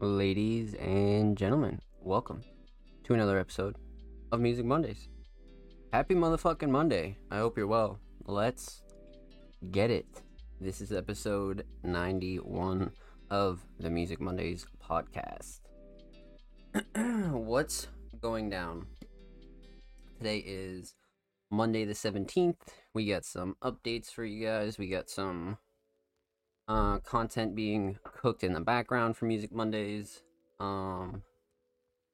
ladies and gentlemen, welcome to another episode of Music Mondays. Happy motherfucking Monday. I hope you're well. Let's get it. This is episode 91 of the Music Mondays podcast. What's going down? Today is Monday the 17th. We got some updates for you guys. We got some uh, content being cooked in the background for Music Mondays. Um,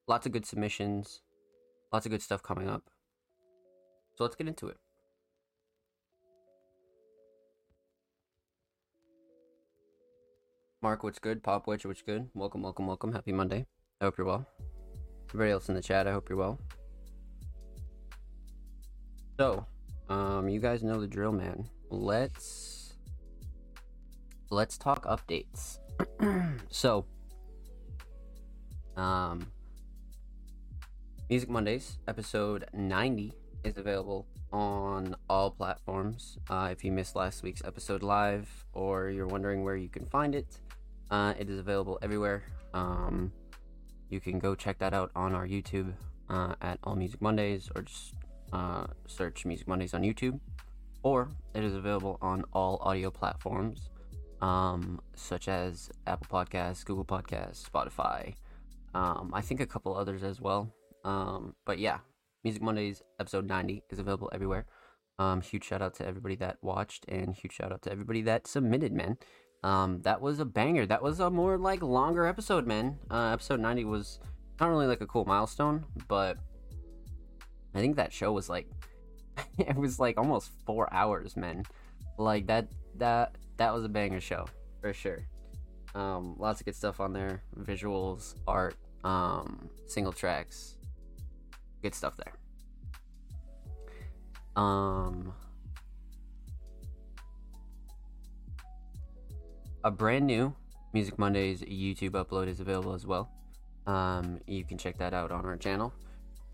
lots of good submissions, lots of good stuff coming up. So let's get into it. Mark, what's good? Pop Witch, what's good? Welcome, welcome, welcome. Happy Monday. I hope you're well. Everybody else in the chat, I hope you're well. So, um, you guys know the drill, man. Let's let's talk updates. So, um, Music Mondays episode 90 is available on all platforms. Uh, if you missed last week's episode live or you're wondering where you can find it, uh, it is available everywhere. Um, you can go check that out on our YouTube uh, at All Music Mondays or just uh, search Music Mondays on YouTube. Or it is available on all audio platforms um, such as Apple Podcasts, Google Podcasts, Spotify. Um, I think a couple others as well. Um, but yeah, Music Mondays episode 90 is available everywhere. Um, huge shout out to everybody that watched and huge shout out to everybody that submitted, man. Um, that was a banger. That was a more like longer episode, man. Uh, episode 90 was not really like a cool milestone, but I think that show was like it was like almost four hours, man. Like that that that was a banger show for sure. Um, lots of good stuff on there, visuals, art, um, single tracks, good stuff there. Um, a brand new Music Mondays YouTube upload is available as well. Um, you can check that out on our channel.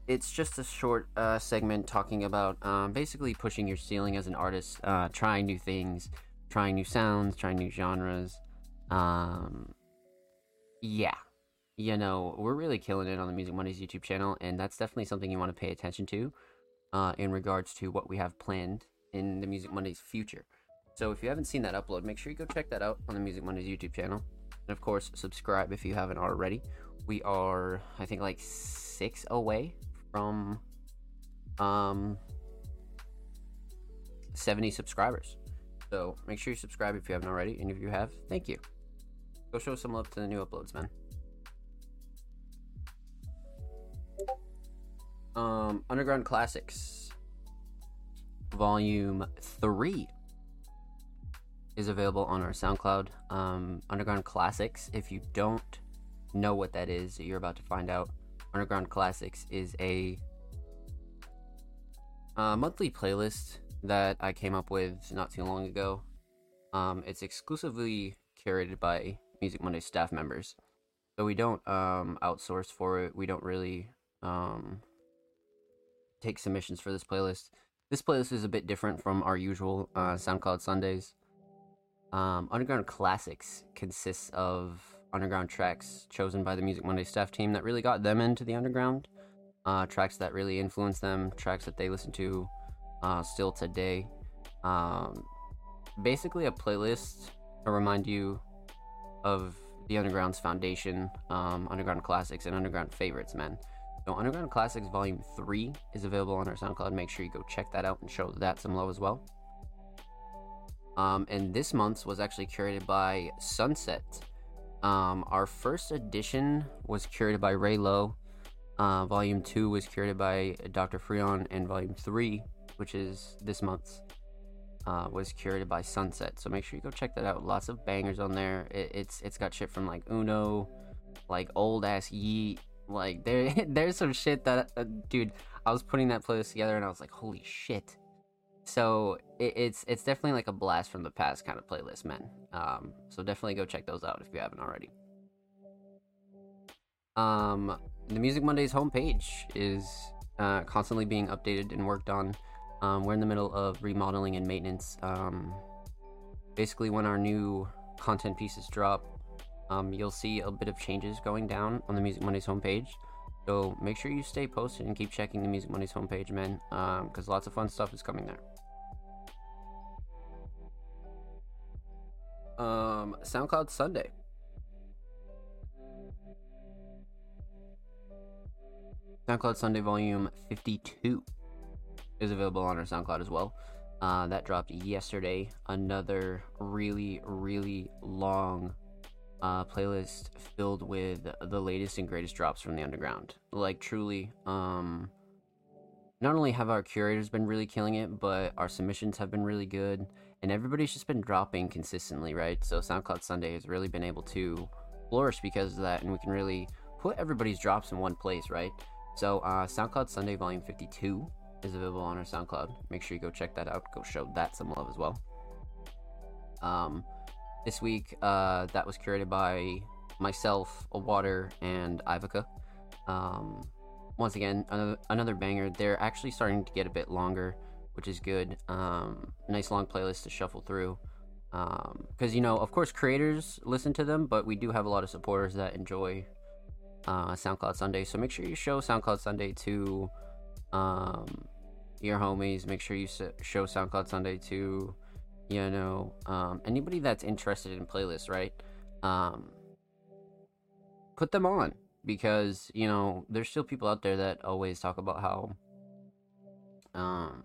It's just a short uh, segment talking about um, basically pushing your ceiling as an artist, uh, trying new things, trying new sounds, trying new genres. Um, yeah, you know, we're really killing it on the Music Mondays YouTube channel, and that's definitely something you want to pay attention to uh, in regards to what we have planned in the Music Mondays future. So if you haven't seen that upload, make sure you go check that out on the Music Mondays YouTube channel. And of course, subscribe if you haven't already. We are, I think, like six away from um 70 subscribers. So make sure you subscribe if you haven't already, and if you have, thank you. Go show some love to the new uploads, man. Um, Underground Classics, Volume Three, is available on our SoundCloud. Um, Underground Classics. If you don't know what that is, you're about to find out. Underground Classics is a uh, monthly playlist that I came up with not too long ago. Um, it's exclusively curated by Music Monday staff members, so we don't um, outsource for it. We don't really um, take submissions for this playlist. This playlist is a bit different from our usual uh, SoundCloud Sundays. Um, Underground Classics consists of underground tracks chosen by the Music Monday staff team that really got them into the underground. Uh, tracks that really influenced them, tracks that they listen to uh, still today. Um, basically, a playlist to remind you of the underground's foundation, um, underground classics, and underground favorites, man. So, Underground Classics Volume 3 is available on our SoundCloud. Make sure you go check that out and show that some love as well. Um, and this month's was actually curated by Sunset. Um, our first edition was curated by Ray Lowe. Uh, volume 2 was curated by Dr. Freon. And Volume 3, which is this month's, uh, was curated by Sunset. So make sure you go check that out. Lots of bangers on there. It, it's It's got shit from like Uno, like old ass Yeat. Like there, there's some shit that, uh, dude. I was putting that playlist together and I was like, holy shit. So it, it's it's definitely like a blast from the past kind of playlist, man. Um, so definitely go check those out if you haven't already. Um, the Music Mondays homepage is uh, constantly being updated and worked on. Um, we're in the middle of remodeling and maintenance. Um, basically, when our new content pieces drop, um, you'll see a bit of changes going down on the Music Mondays homepage. So make sure you stay posted and keep checking the Music Mondays homepage, man, because um, lots of fun stuff is coming there. Um, SoundCloud Sunday. SoundCloud Sunday Volume 52 is available on our SoundCloud as well. Uh, that dropped yesterday. Another really, really long uh, playlist filled with the latest and greatest drops from the underground. Like truly, um, not only have our curators been really killing it, but our submissions have been really good, and everybody's just been dropping consistently, right? So SoundCloud Sunday has really been able to flourish because of that, and we can really put everybody's drops in one place, right? So uh, SoundCloud Sunday Volume 52 is available on our SoundCloud. Make sure you go check that out. Go show that some love as well. Um, this week, uh, that was curated by myself, A Water, and Ivica. Um, once again, another, another banger. They're actually starting to get a bit longer, which is good. Um, nice long playlist to shuffle through. Because, um, you know, of course, creators listen to them, but we do have a lot of supporters that enjoy uh, SoundCloud Sunday. So make sure you show SoundCloud Sunday to um, your homies. Make sure you show SoundCloud Sunday to you know um, anybody that's interested in playlists right? Um, put them on because you know there's still people out there that always talk about how um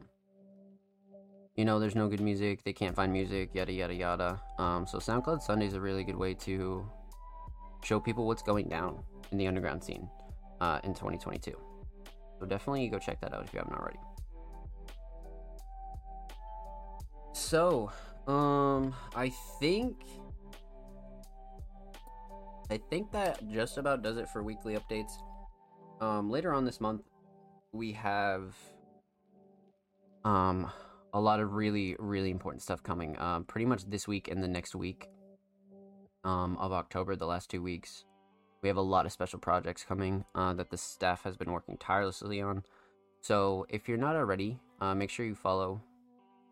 you know there's no good music they can't find music yada yada yada. Um so soundcloud sunday is a really good way to show people what's going down in the underground scene uh, in 2022 so definitely go check that out if you haven't already So, um, I think. I think that just about does it for weekly updates. Um, later on this month, we have um a lot of really really important stuff coming. Um, pretty much this week and the next week um of October, the last two weeks, we have a lot of special projects coming uh, that the staff has been working tirelessly on. So if you're not already, uh, make sure you follow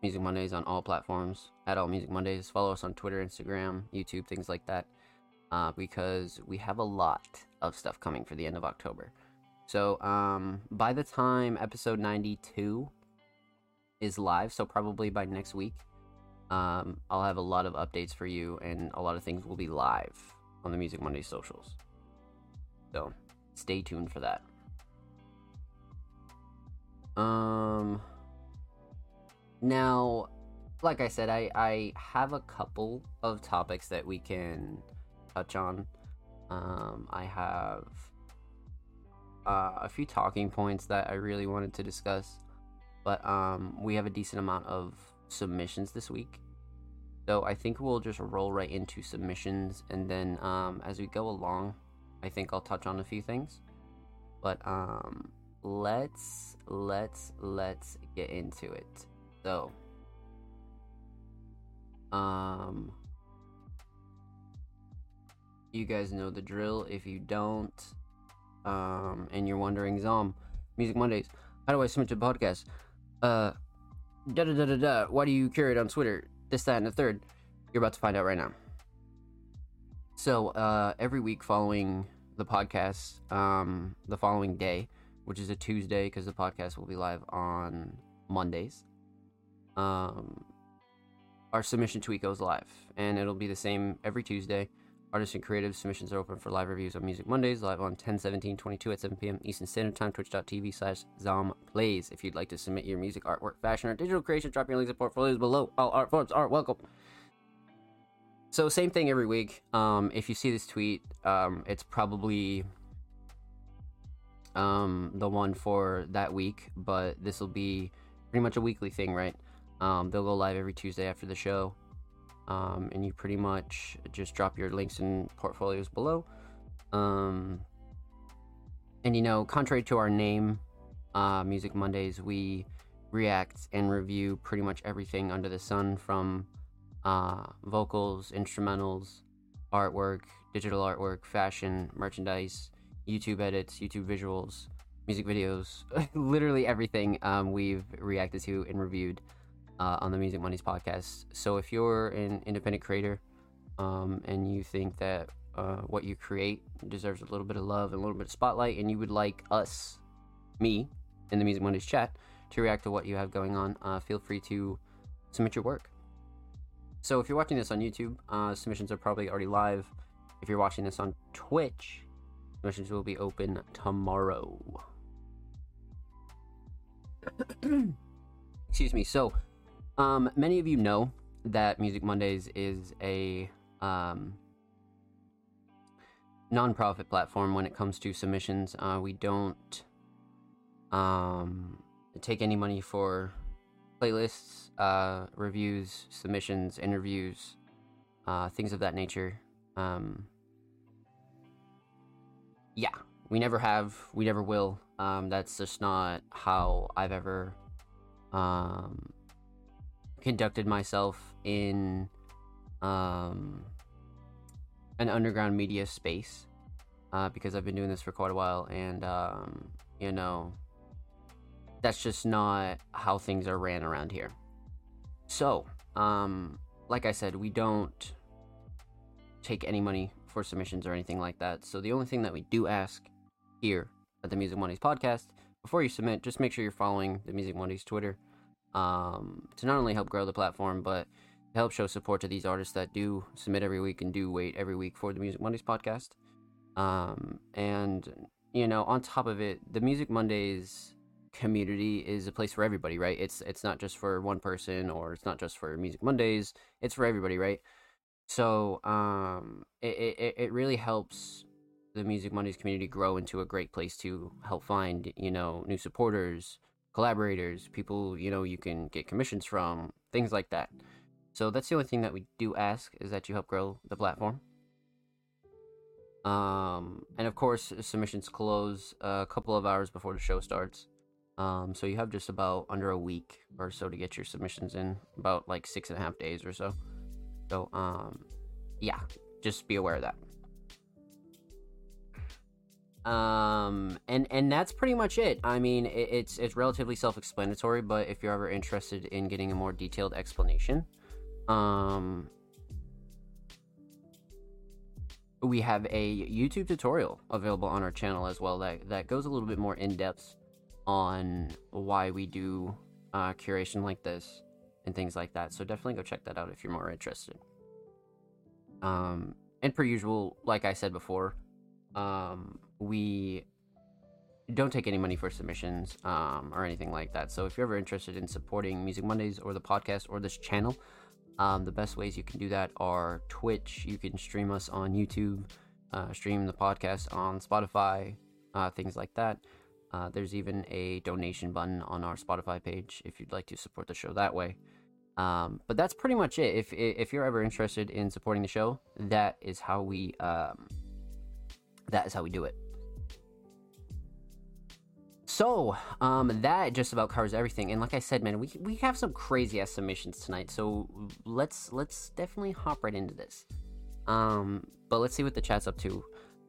Music Mondays on all platforms at All Music Mondays. Follow us on Twitter, Instagram, YouTube, things like that, uh, because we have a lot of stuff coming for the end of October. So um, by the time episode 92 is live, so probably by next week, um, I'll have a lot of updates for you, and a lot of things will be live on the Music Monday socials. So stay tuned for that. Um. Now, like I said, I, I have a couple of topics that we can touch on. Um, I have uh, a few talking points that I really wanted to discuss, but um, we have a decent amount of submissions this week. So I think we'll just roll right into submissions, and then um, as we go along, I think I'll touch on a few things. But um, let's let's let's get into it. So, um, you guys know the drill. If you don't, um, and you're wondering, Zomb, Music Mondays, how do I submit to podcast? Uh, da da da da da. Why do you curate on Twitter? This, that, and the third. You're about to find out right now. So, uh, every week following the podcast, um, the following day, which is a Tuesday, because the podcast will be live on Mondays um, our submission tweet goes live, and it'll be the same every Tuesday. Artists and creative submissions are open for live reviews on Music Mondays, live on 10 17 22 at 7 p.m. Eastern Standard Time, twitch.tv slash Zomb Plays. If you'd like to submit your music, artwork, fashion, or digital creation, drop your links and portfolios below. All art forms are welcome. So, same thing every week. Um, if you see this tweet, um, it's probably um, the one for that week, but this will be pretty much a weekly thing, right? Um, they'll go live every Tuesday after the show. Um, and you pretty much just drop your links and portfolios below. Um, and you know, contrary to our name, uh, Music Mondays, we react and review pretty much everything under the sun from uh, vocals, instrumentals, artwork, digital artwork, fashion, merchandise, YouTube edits, YouTube visuals, music videos, literally everything um, we've reacted to and reviewed uh, on the Music Mondays podcast. So if you're an independent creator um, and you think that uh, what you create deserves a little bit of love and a little bit of spotlight, and you would like us, me, in the Music Mondays chat, to react to what you have going on, uh, feel free to submit your work. So if you're watching this on YouTube, uh, submissions are probably already live. If you're watching this on Twitch, submissions will be open tomorrow. Excuse me. So, um, many of you know that Music Mondays is a um, nonprofit platform when it comes to submissions. Uh, we don't um, take any money for playlists, uh, reviews, submissions, interviews, uh, things of that nature. Um, yeah, we never have, we never will. Um, that's just not how I've ever um, conducted myself in um, an underground media space uh, because I've been doing this for quite a while, and um, you know, that's just not how things are ran around here. So, um, like I said, we don't take any money for submissions or anything like that. So the only thing that we do ask here at the Music Mondays podcast, before you submit, just make sure you're following the Music Mondays Twitter um, to not only help grow the platform, but help show support to these artists that do submit every week and do wait every week for the Music Mondays podcast. Um, and you know, on top of it, the Music Mondays community is a place for everybody, right? It's it's not just for one person or it's not just for Music Mondays. It's for everybody, right? So um, it, it it really helps the Music Mondays community grow into a great place to help find you know new supporters, collaborators, people you know you can get commissions from, things like that. So that's the only thing that we do ask is that you help grow the platform. Um, and of course, submissions close a couple of hours before the show starts. Um, so you have just about under a week or so to get your submissions in, about like six and a half days or so. So, um, yeah, just be aware of that. Um, and and that's pretty much it. I mean, it, it's it's relatively self-explanatory, but if you're ever interested in getting a more detailed explanation, um, we have a YouTube tutorial available on our channel as well that that goes a little bit more in depth on why we do uh, curation like this and things like that. So definitely go check that out if you're more interested. Um, and per usual, like I said before, um, we don't take any money for submissions um, or anything like that. So if you're ever interested in supporting Music Mondays or the podcast or this channel, um, the best ways you can do that are Twitch. You can stream us on YouTube, uh, stream the podcast on Spotify, uh, things like that. Uh, there's even a donation button on our Spotify page if you'd like to support the show that way. Um, but that's pretty much it. If if you're ever interested in supporting the show, that is how we um, that is how we do it. So um, that just about covers everything. And like I said, man, we we have some crazy ass submissions tonight. So let's let's definitely hop right into this. Um, but let's see what the chat's up to.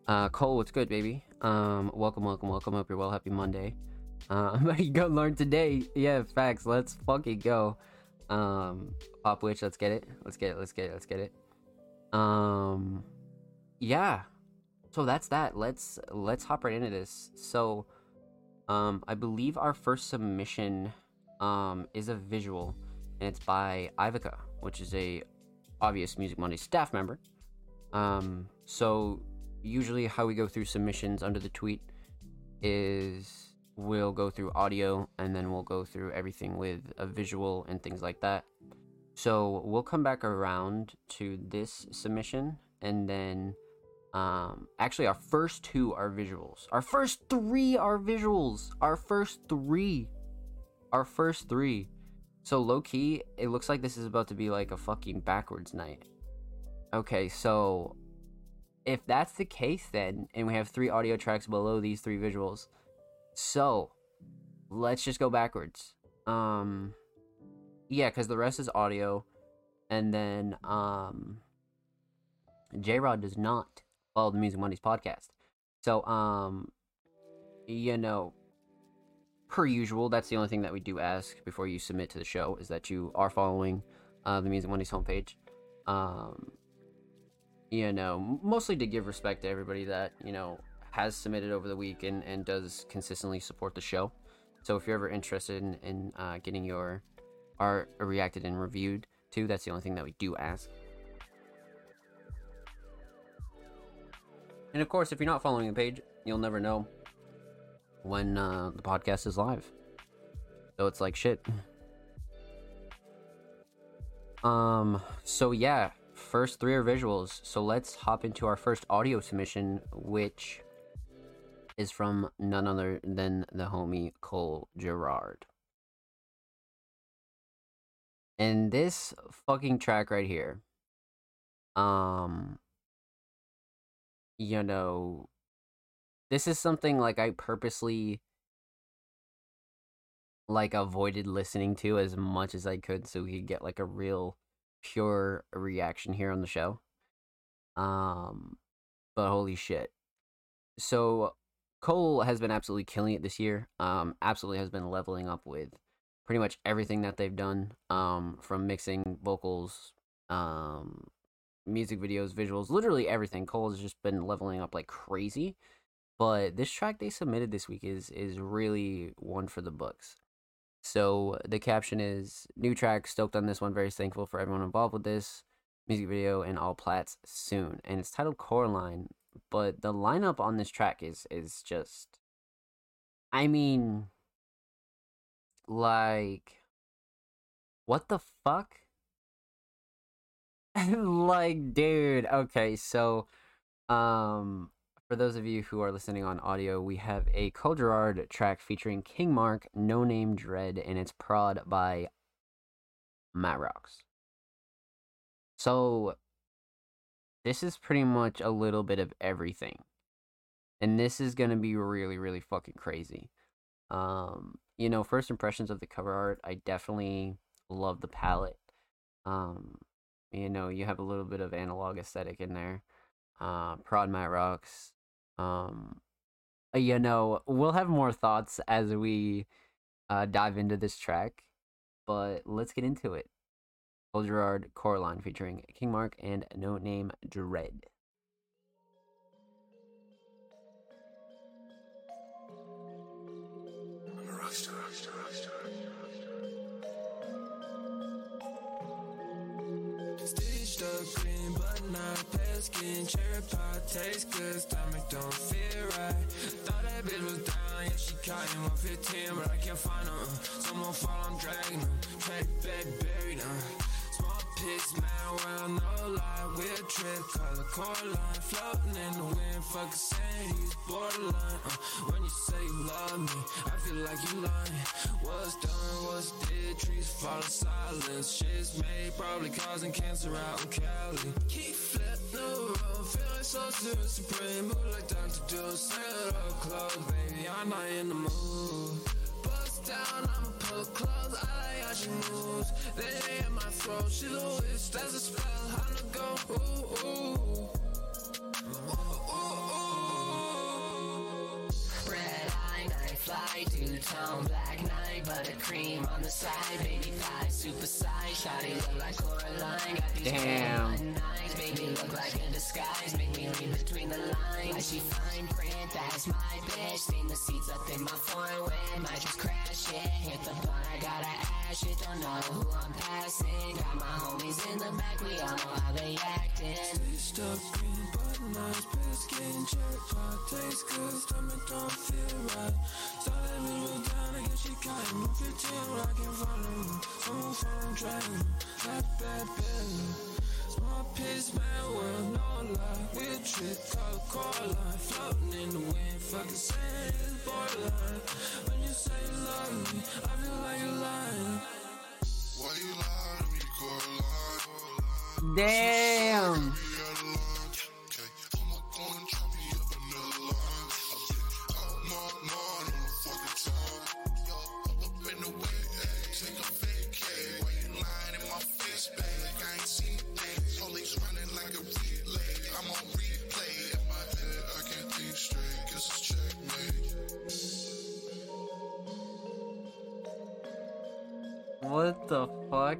Uh, Cole, what's good, baby? Um, welcome, welcome, welcome. Hope you're well. Happy Monday. Uh, you go learn today. Yeah, facts. Let's fucking go. Um, Pop Witch, let's get it. Let's get it. Let's get it. Let's get it. Um, yeah. So that's that. Let's let's hop right into this. So, um, I believe our first submission, um, is a visual, and it's by Ivica, which is a obvious Music Monday staff member. Um, so usually how we go through submissions under the tweet is we'll go through audio and then we'll go through everything with a visual and things like that. So we'll come back around to this submission and then um, actually our first two are visuals. Our first three are visuals. Our first three. Our first three. So low key, it looks like this is about to be like a fucking backwards night. Okay, so if that's the case, then, and we have three audio tracks below these three visuals, so let's just go backwards. Um, yeah, because the rest is audio, and then um, J Rod does not follow the Music Mondays podcast. So, um, you know, per usual, that's the only thing that we do ask before you submit to the show is that you are following uh, the Music Mondays homepage. Um, you know, mostly to give respect to everybody that, you know, has submitted over the week and, and does consistently support the show. So if you're ever interested in, in uh, getting your art reacted and reviewed too, that's the only thing that we do ask. And of course, if you're not following the page, you'll never know when uh, the podcast is live. So it's like shit. Um, so yeah, first three are visuals. So let's hop into our first audio submission, which is from none other than the homie Cole Gerard. And this fucking track right here, um, you know, this is something like I purposely like avoided listening to as much as I could so we could get like a real pure reaction here on the show. Um but holy shit. So Cole has been absolutely killing it this year. Um absolutely has been leveling up with pretty much everything that they've done um from mixing vocals um music videos, visuals, literally everything. Cole has just been leveling up like crazy. But this track they submitted this week is is really one for the books. So the caption is new track, stoked on this one, very thankful for everyone involved with this music video and all plats soon. And it's titled Coraline, but the lineup on this track is is just I mean like what the fuck? like dude, okay, so um for those of you who are listening on audio, we have a Cole Gerard track featuring King Mark, No Name Dread, and it's prod by Matt Rocks. So, this is pretty much a little bit of everything. And this is to be really, really fucking crazy. Um, you know, first impressions of the cover art, I definitely love the palette. Um, you know, you have a little bit of analog aesthetic in there. Uh, Prod Matt Rocks, um, uh, you know, we'll have more thoughts as we uh, dive into this track, but let's get into it. Cole Gerard Coraline featuring King Mark and No Name Dread. Stitched pale skin. Cherry pie tastes good, stomach don't feel right. Thought that bitch was down, yeah, she caught him 115, but I can't find her. Uh. Someone fall, I'm dragging her. Track back, buried her. Small man, well, no lie. We'll trip, color Coraline. Floating in the wind, fucking saying he's borderline. Uh, when you say you love me, I feel like you lying. What's done, what's did, trees fall to silence. Shit's made, probably causing cancer out in Cali. Keep flipping the road, feel like so serious, supreme. Move like Dr. Doom, set up close, baby. I'm not in the mood. Bust down, I'ma put clothes. I like how she moves. They in my throat. She the witch, that's a spell. To go? Ooh, ooh. Red eye, night fly, two tone, black night, buttercream on the side, baby pie, super size, shawty look like Coraline, got these Damn. red eyes, baby look like a disguise, make me read between the lines, like she fine print, that's my bitch, seen the seats up in my foreign wind, might just crash it, hit the blunt, I gotta ash it, don't know who I'm passing, got my homies in the back, we all know how they acting. Stitched up green, but nice. Pale skin, cherry pie tastes good. Stomach don't feel right. Thought that bitch was down, I guess she caught him. 15, but I phone dragging. That bad. Small world, no lie. Floating in the wind, fucking borderline. When you say you love me, I feel like you're lying. Why you lie to me, Coraline? Damn! What the fuck?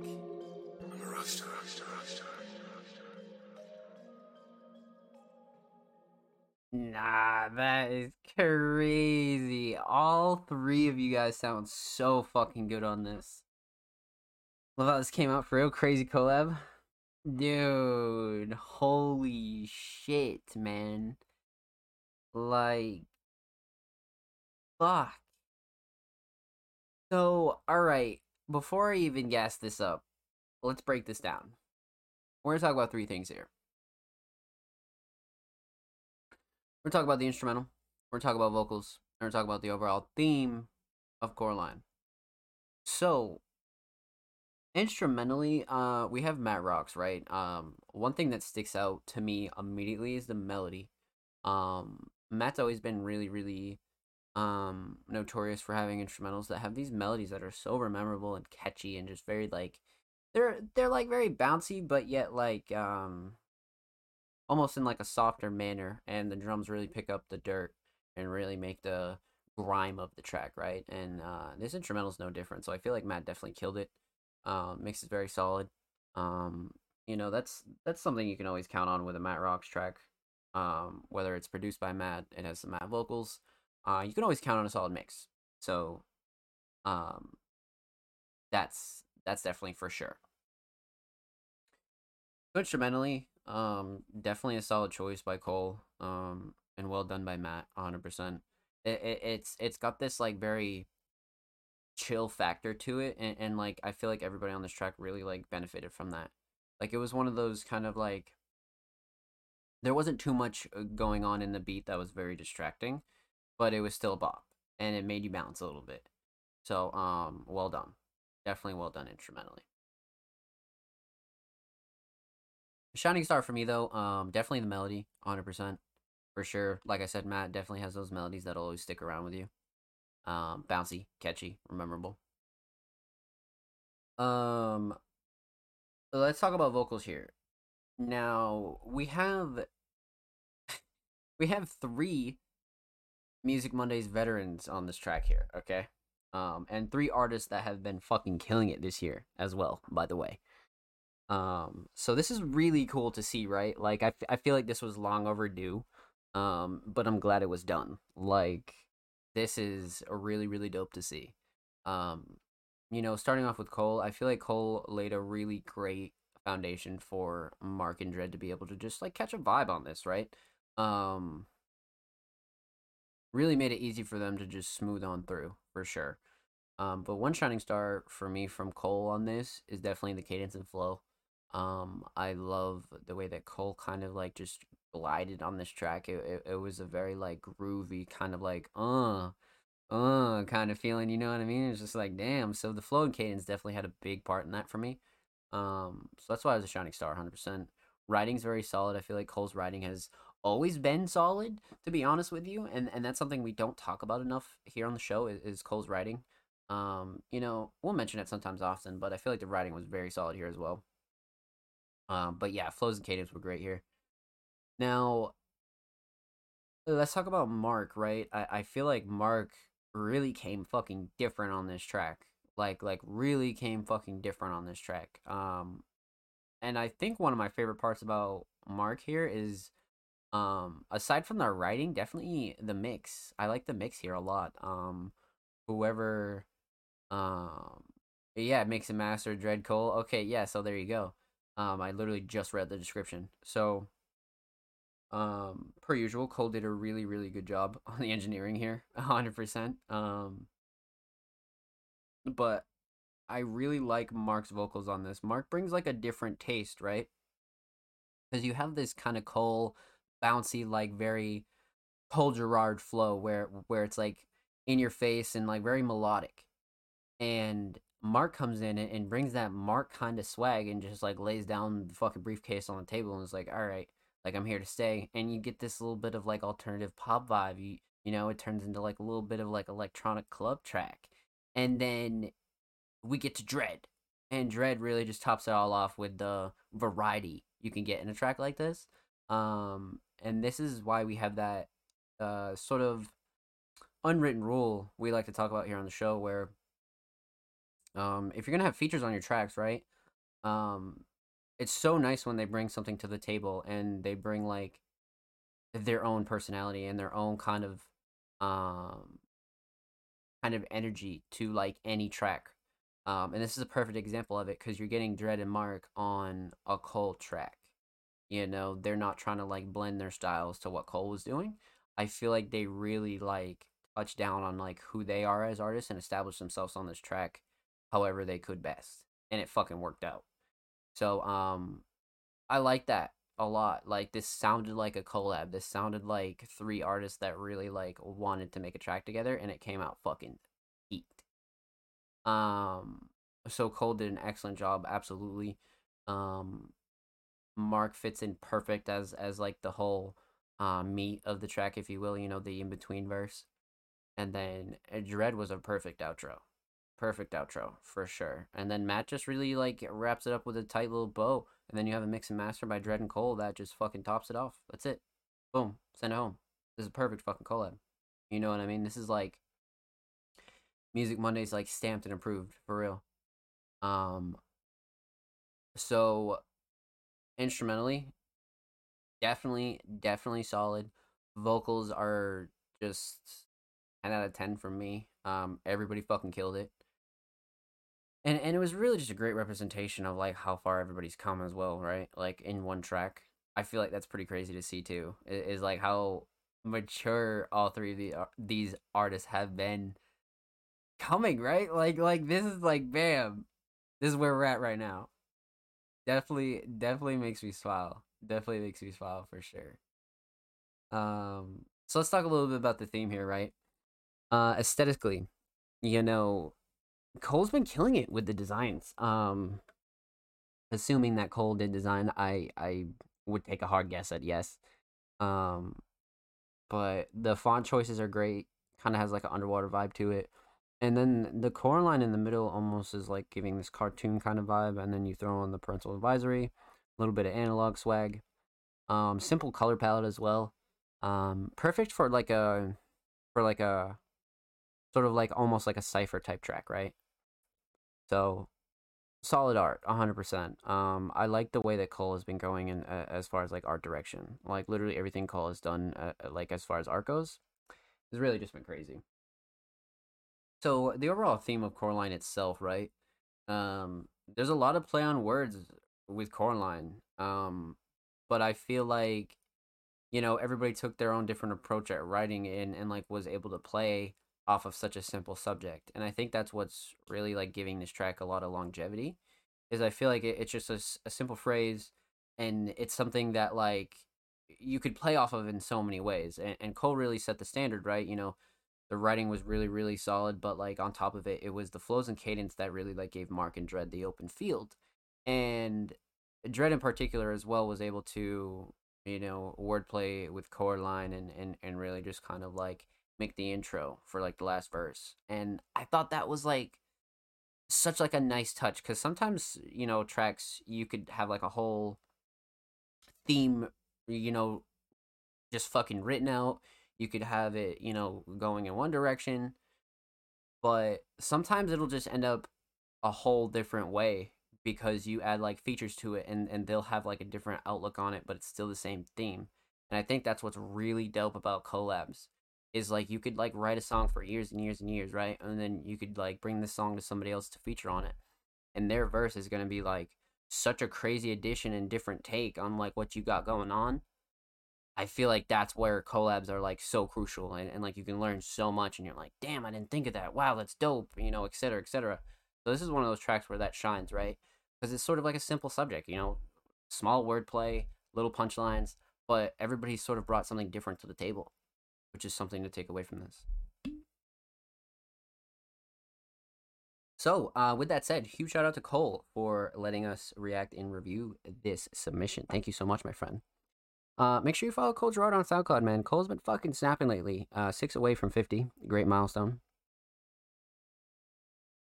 Nah, that is crazy. All three of you guys sound so fucking good on this. Love how this came out for real. Crazy collab. Dude, holy shit, man. Like, fuck. So, alright, before I even gas this up, let's break this down. We're gonna talk about three things here. We're gonna talk about the instrumental. We're gonna talk about vocals. We're gonna talk about the overall theme of Coraline. So, instrumentally, uh, we have Matt Rocks, right? Um, one thing that sticks out to me immediately is the melody. Um, Matt's always been really, really um notorious for having instrumentals that have these melodies that are so memorable and catchy and just very like they're they're like very bouncy but yet like um almost in like a softer manner and the drums really pick up the dirt and really make the grime of the track right? And uh this instrumental is no different so i feel like matt definitely killed it. Um makes it very solid. Um you know that's that's something you can always count on with a matt rocks track um whether it's produced by matt it has some matt vocals uh you can always count on a solid mix so um that's that's definitely for sure instrumentally um, definitely a solid choice by Cole. Um, and well done by Matt, hundred percent. It, it it's it's got this like very chill factor to it, and, and like I feel like everybody on this track really like benefited from that. Like it was one of those kind of like there wasn't too much uh, going on in the beat that was very distracting, but it was still a bop, and it made you bounce a little bit. So um, well done, definitely well done instrumentally. Shining star for me though, um, definitely the melody, hundred percent, for sure. Like I said, Matt definitely has those melodies that'll always stick around with you. Um, bouncy, catchy, memorable. Um, let's talk about vocals here. Now we have we have three Music Mondays veterans on this track here, okay? Um, and three artists that have been fucking killing it this year as well, by the way. Um, so this is really cool to see, right? Like I, f- I feel like this was long overdue. Um, but I'm glad it was done. Like this is a really really dope to see. Um, you know, starting off with Cole, I feel like Cole laid a really great foundation for Mark and Dread to be able to just like catch a vibe on this, right? Um, really made it easy for them to just smooth on through for sure. Um, but one shining star for me from Cole on this is definitely the cadence and flow. Um, I love the way that Cole kind of like just glided on this track. It, it, it was a very like groovy kind of like uh uh kind of feeling, you know what I mean? It's just like damn. So the flow and cadence definitely had a big part in that for me. Um, so that's why I was a shining star, hundred percent. Writing's very solid. I feel like Cole's writing has always been solid, to be honest with you, and and that's something we don't talk about enough here on the show is, is Cole's writing. Um, you know, we'll mention it sometimes often, but I feel like the writing was very solid here as well. Um, but yeah, flows and cadence were great here. Now, let's talk about Mark, right? I, I feel like Mark really came fucking different on this track. Like like really came fucking different on this track. Um and I think one of my favorite parts about Mark here is um aside from the writing, definitely the mix. I like the mix here a lot. Um whoever um yeah, mix and master Dread Cole. Okay, yeah, so there you go. Um, I literally just read the description. So, um, per usual, Cole did a really, really good job on the engineering here, hundred percent. Um, but I really like Mark's vocals on this. Mark brings like a different taste, right? Because you have this kind of Cole, bouncy, like very Cole Gerard flow, where where it's like in your face and like very melodic, and Mark comes in and, brings that Mark kind of swag and just like lays down the fucking briefcase on the table and is like, all right, like I'm here to stay. And you get this little bit of like alternative pop vibe. You you know, it turns into like a little bit of like electronic club track. And then we get to Dread. And Dread really just tops it all off with the variety you can get in a track like this. Um, and this is why we have that uh, sort of unwritten rule we like to talk about here on the show where um, if you're gonna have features on your tracks, right? Um, it's so nice when they bring something to the table and they bring like their own personality and their own kind of um kind of energy to like any track. Um, and this is a perfect example of it because you're getting Dread and Mark on a Cole track. You know, they're not trying to like blend their styles to what Cole was doing. I feel like they really like touch down on like who they are as artists and establish themselves on this track however they could best. And it fucking worked out. So um I like that a lot. Like this sounded like a collab. This sounded like three artists that really like wanted to make a track together and it came out fucking heat. Um so Cole did an excellent job, absolutely. Um Mark fits in perfect as as like the whole uh, meat of the track, if you will, you know, the in between verse. And then uh, Dread was a perfect outro. Perfect outro for sure. And then Matt just really like wraps it up with a tight little bow. And then you have a mix and master by Dread and Cole that just fucking tops it off. That's it. Boom. Send it home. This is a perfect fucking collab. You know what I mean? This is like Music Monday's like stamped and approved for real. Um so instrumentally definitely definitely solid. Vocals are just 10 out of 10 from me um everybody fucking killed it. And and it was really just a great representation of like how far everybody's come as well right? Like in one track. I feel like that's pretty crazy to see too is like how mature all three of the, ar- these artists have been coming right? Like like this is like bam this is where we're at right now definitely definitely makes me smile. Definitely makes me smile for sure. Um so let's talk a little bit about the theme here right? Uh aesthetically you know cole's been killing it with the designs. Um assuming that cole did design i i would take a hard guess at yes. Um but the font choices are great kind of has like an underwater vibe to it and then the Coraline in the middle almost is like giving this cartoon kind of vibe and then you throw on the parental advisory a little bit of analog swag um simple color palette as well um perfect for like a for like a sort of like almost like a cipher type track right? So solid art 100% um i like the way that cole has been going in uh, as far as like art direction like literally everything cole has done uh, like as far as art goes has really just been crazy so the overall theme of Coraline itself, right? Um, there's a lot of play on words with Coraline. Um, but I feel like, you know, everybody took their own different approach at writing and and like was able to play off of such a simple subject. And I think that's what's really like giving this track a lot of longevity. Is I feel like it, it's just a simple phrase, and it's something that like you could play off of in so many ways. And, and Cole really set the standard, right? You know, the writing was really really solid but like on top of it it was the flows and cadence that really like gave mark and dread the open field. And dread in particular as well was able to you know wordplay with Coraline and and and really just kind of like make the intro for like the last verse. And i thought that was like such like a nice touch because sometimes you know tracks you could have like a whole theme you know just fucking written out you could have it you know going in one direction but sometimes it'll just end up a whole different way because you add like features to it and and they'll have like a different outlook on it but it's still the same theme and i think that's what's really dope about collabs is like you could like write a song for years and years and years right and then you could like bring the song to somebody else to feature on it and their verse is going to be like such a crazy addition and different take on like what you got going on I feel like that's where collabs are like so crucial and, and like you can learn so much and you're like, damn, I didn't think of that. Wow, that's dope, you know, et cetera, et cetera. So this is one of those tracks where that shines, right? Because it's sort of like a simple subject, you know, small wordplay, little punchlines, but everybody sort of brought something different to the table, which is something to take away from this. So, uh, with that said, huge shout out to Cole for letting us react and review this submission. Thank you so much, my friend. Uh, make sure you follow Cole Gerard on SoundCloud, man. Cole's been fucking snapping lately. Uh, six away from 50. Great milestone.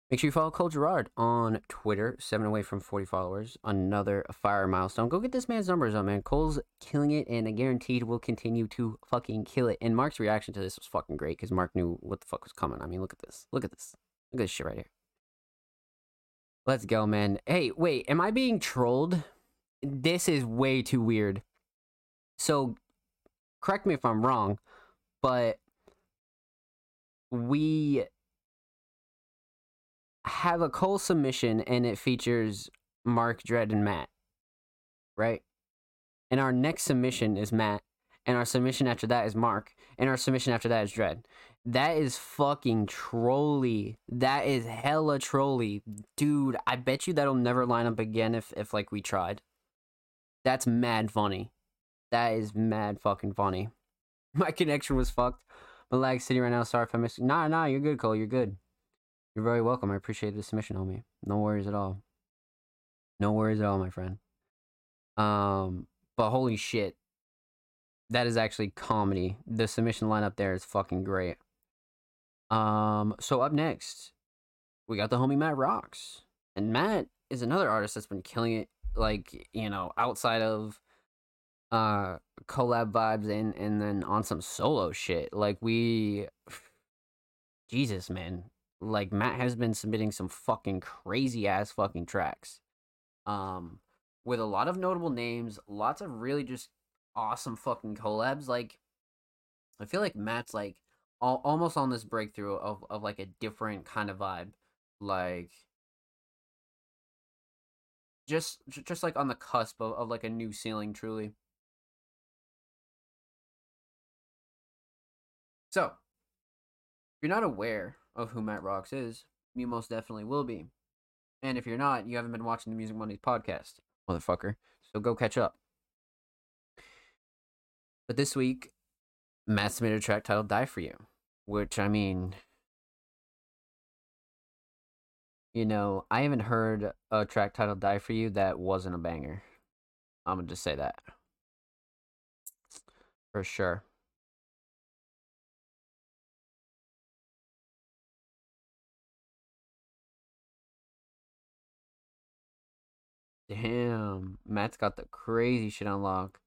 Make sure you follow Cole Gerard on Twitter. Seven away from 40 followers. Another fire milestone. Go get this man's numbers up, man. Cole's killing it, and I guaranteed will continue to fucking kill it. And Mark's reaction to this was fucking great because Mark knew what the fuck was coming. I mean, look at this. Look at this. Look at this shit right here. Let's go, man. Hey, wait. Am I being trolled? This is way too weird. So correct me if I'm wrong, but we have a Cole submission and it features Mark, Dread, and Matt, right? And our next submission is Matt, and our submission after that is Mark, and our submission after that is Dread. That is fucking trolly. That is hella trolly. Dude, I bet you that'll never line up again if, if like we tried. That's mad funny. That is mad fucking funny. My connection was fucked. My lag city right now. Sorry if I missed. Nah, nah, you're good, Cole. You're good. You're very welcome. I appreciate the submission, homie. No worries at all. No worries at all, my friend. Um, but holy shit, that is actually comedy. The submission lineup there is fucking great. Um, so up next, we got the homie Matt Rocks, and Matt is another artist that's been killing it. Like you know, outside of uh collab vibes and and then on some solo shit. Like we, Jesus man, like Matt has been submitting some fucking crazy ass fucking tracks. Um, with a lot of notable names, lots of really just awesome fucking collabs. Like, I feel like Matt's like al- almost on this breakthrough of of like a different kind of vibe, like just just like on the cusp of, of like a new ceiling, truly. So, if you're not aware of who Matt Rocks is, you most definitely will be. And if you're not, you haven't been watching the Music Mondays podcast, motherfucker. So go catch up. But this week, Matt submitted a track titled Die For You, which, I mean, you know, I haven't heard a track titled Die For You that wasn't a banger. I'm going to just say that. For sure. Damn, Matt's got the crazy shit on lock.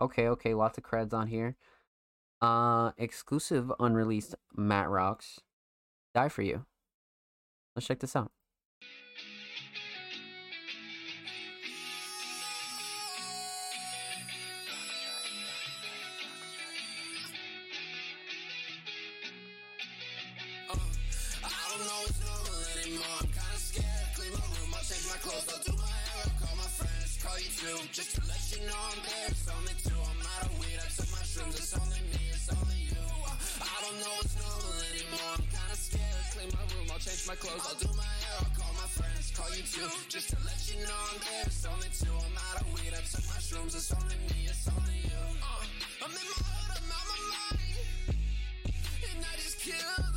Okay, okay, lots of creds on here. Uh, exclusive unreleased Matt Rocks. Die for you. Let's check this out. Call. Just to let you know I'm there. It's only two. I'm out of weed, I took mushrooms. It's only me, it's only you. I don't know what's normal anymore. I'm kinda scared. Clean my room, I'll change my clothes. I'll do my hair, I'll call my friends, call you too. Just to let you know I'm there. It's only two. I'm out of weed, I took mushrooms. It's only me, it's only you. Uh, I'm in my hood, I'm out my mind. And I just kill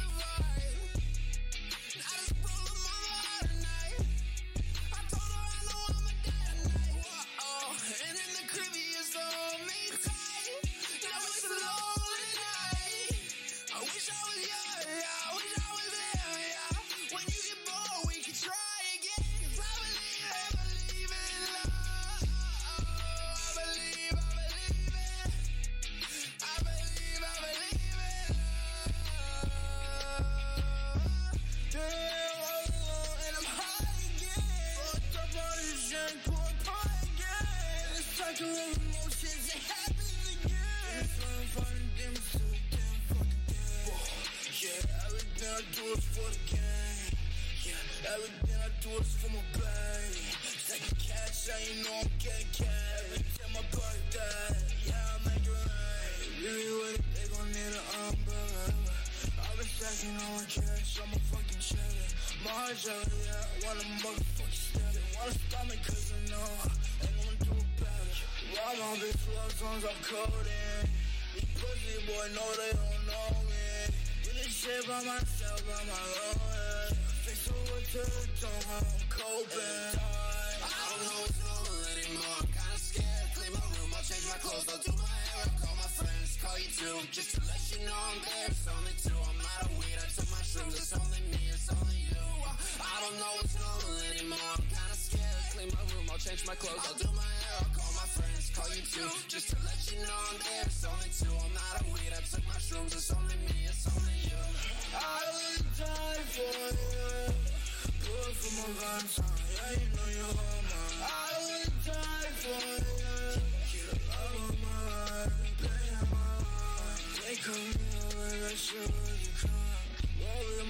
everything I do is for my baby. Taking cash, yeah, you know I'm getting cash. Every my birthday, yeah, I make it rain. Really with it, they gon' need an umbrella. I've been stacking on cash, I'm a fucking cheddar. My jelly, yeah, I want a motherfucking steady. Wanna stop me cause I know I ain't gonna do better. My bitch love songs, I'm coding. These pussy boy know they don't know me. Do this shit by myself, by my own. How I'm coping. I don't know what's normal anymore. I'm kinda scared. Clean my room, I'll change my clothes, I'll do my hair, I'll call my friends, call you too. Just to let you know I'm there. It's only two. I'm out of weed, I took mushrooms. It's only me, it's only you. I don't know what's normal anymore. I'm kinda scared. Clean my room, I'll change my clothes, I'll do my hair, I'll call my friends, call you too. Just to let you know I'm there. It's only two. I'm out of weed, I took mushrooms. It's only me, it's only you. I would die for you. Good for my vibes. Yeah, you know you're mine. I would die for you. You're of my life, play my line. They come here that shit when you come.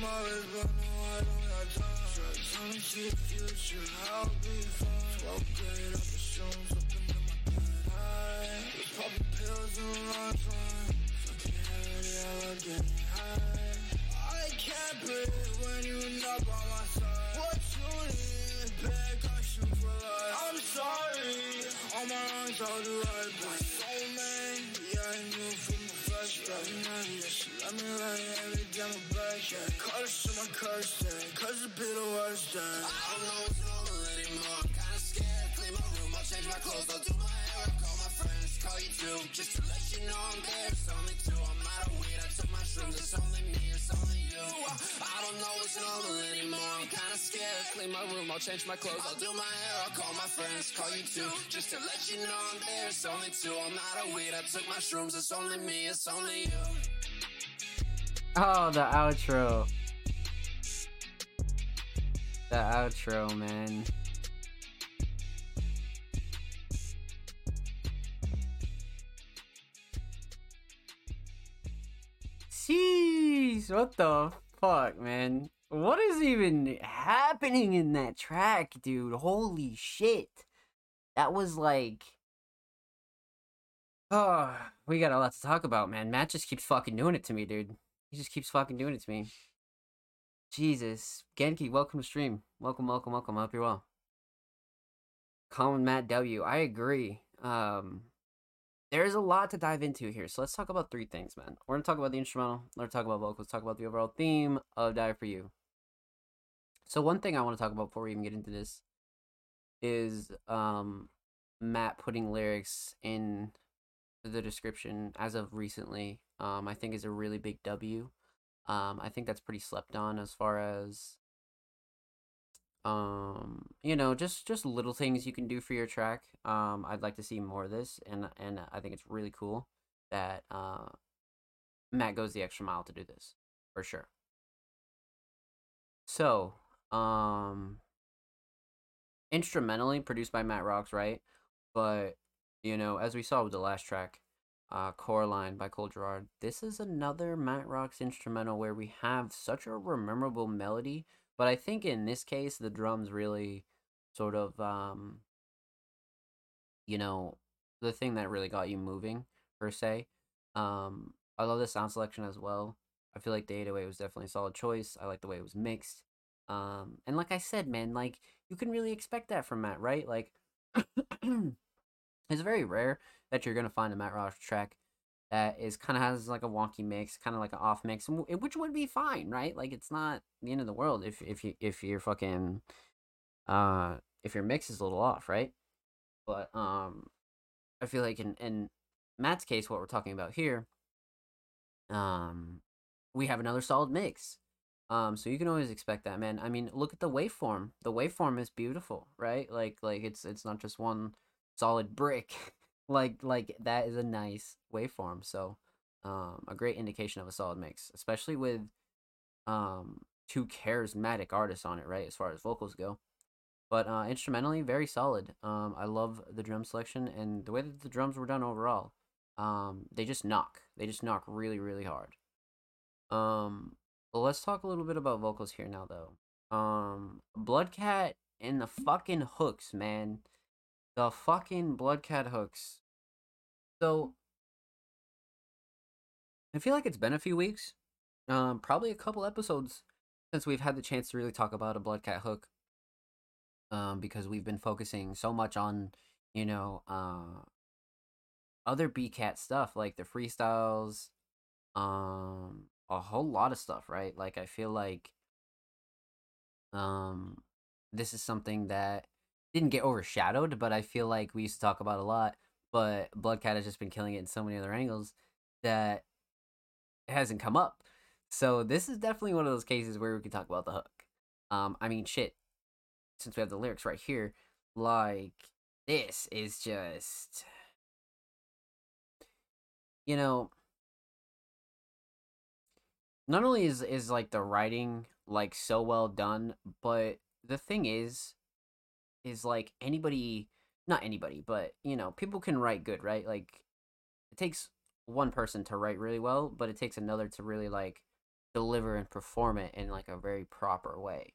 My wrist, but no, I don't got time. The future, I'll be fine. Smoke it up, the shrooms up in my third eye. Popping pills and run fine. Fucking hell, high. I can't breathe when you're not by my I'm sorry, on my own, so do I. My soulmate, yeah, I knew from the first step. Yeah, she let me lay every day my back. Yeah, curse to my curse, yeah, cause it's been the worst day. I don't know what's normal anymore. I'm kinda scared. Clean my room, I'll change my clothes. I'll do my hair. I'll call my friends, call you too. Just to let you know I'm there. It's only two. I'm out of weed. I took my shrooms. It's only me. I, don't know what's normal anymore. I'm kinda scared. Clean my room, I'll change my clothes. I'll do my hair. I'll call my friends, call you too. Just to let you know I'm there. It's only two. I'm out of weed. I took my shrooms. It's only me. It's only you. Oh, the outro. The outro, man. Jeez, what the fuck, man? What is even happening in that track, dude? Holy shit. That was like. Oh, we got a lot to talk about, man. Matt just keeps fucking doing it to me, dude. He just keeps fucking doing it to me. Jesus. Genki, welcome to stream. Welcome, welcome, welcome. I hope you're well. Colin Matt W. I agree. Um there's a lot to dive into here. So let's talk about three things, man. We're gonna talk about the instrumental, let's talk about vocals, talk about the overall theme of Die for You. So one thing I want to talk about before we even get into this is um Matt putting lyrics in the description as of recently. Um I think is a really big W. Um, I think that's pretty slept on as far as um, you know, just just little things you can do for your track. Um, I'd like to see more of this, and and I think it's really cool that uh, Matt goes the extra mile to do this for sure. So, um, instrumentally produced by Matt Rocks, right? But you know, as we saw with the last track, uh, Coraline by Cole Gerard. This is another Matt Rocks instrumental where we have such a memorable melody, but I think in this case the drums really sort of um you know the thing that really got you moving per se. Um I love the sound selection as well. I feel like the 808 was definitely a solid choice. I like the way it was mixed. Um and like I said, man, like you can really expect that from Matt, right? Like it's very rare that you're gonna find a Matt Rocks track that is kind of has like a wonky mix, kind of like an off mix, which would be fine, right? Like it's not the end of the world if if you if you're fucking uh if your mix is a little off, right? But um, I feel like in in Matt's case, what we're talking about here, um, we have another solid mix. Um, so you can always expect that, man. I mean, look at the waveform. The waveform is beautiful, right? Like like it's it's not just one solid brick. like like that is a nice waveform. So um a great indication of a solid mix, especially with um two charismatic artists on it, right? As far as vocals go. But uh instrumentally very solid. Um I love the drum selection and the way that the drums were done overall. Um they just knock. They just knock really really hard. Um let's talk a little bit about vocals here now though. Um Bloodcat and the fucking hooks, man. The fucking Bloodcat hooks. So I feel like it's been a few weeks, um, probably a couple episodes since we've had the chance to really talk about a Bloodcat hook. Um, because we've been focusing so much on, you know, uh, other BCat stuff like the freestyles, um, a whole lot of stuff, right? Like I feel like, um, this is something that didn't get overshadowed, but I feel like we used to talk about a lot. But Bloodcat has just been killing it in so many other angles that it hasn't come up. So this is definitely one of those cases where we can talk about the hook. Um, I mean, shit. Since we have the lyrics right here, like this is just, you know, not only is is like the writing like so well done, but the thing is, is like anybody, not anybody, but you know, people can write good, right? Like it takes one person to write really well, but it takes another to really like deliver and perform it in like a very proper way.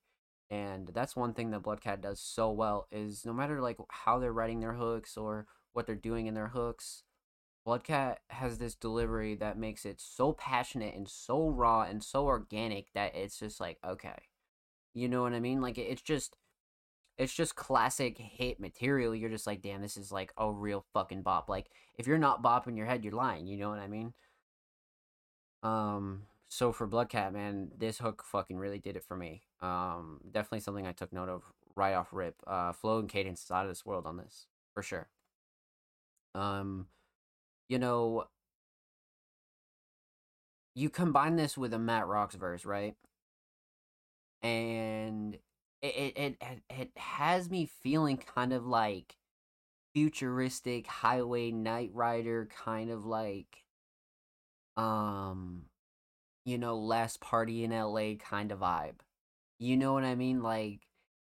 And that's one thing that Bloodcat does so well is no matter like how they're writing their hooks or what they're doing in their hooks, Bloodcat has this delivery that makes it so passionate and so raw and so organic that it's just like okay, you know what I mean? Like it's just it's just classic hit material. You're just like, damn, this is like a real fucking bop. Like if you're not bopping your head, you're lying. You know what I mean? Um. So for Bloodcat, man, this hook fucking really did it for me. Um, definitely something I took note of right off rip. Uh, flow and cadence is out of this world on this for sure. Um, you know, you combine this with a Matt Rocks verse, right? And it it it, it has me feeling kind of like futuristic highway night rider kind of like um you know last party in LA kind of vibe. You know what I mean? Like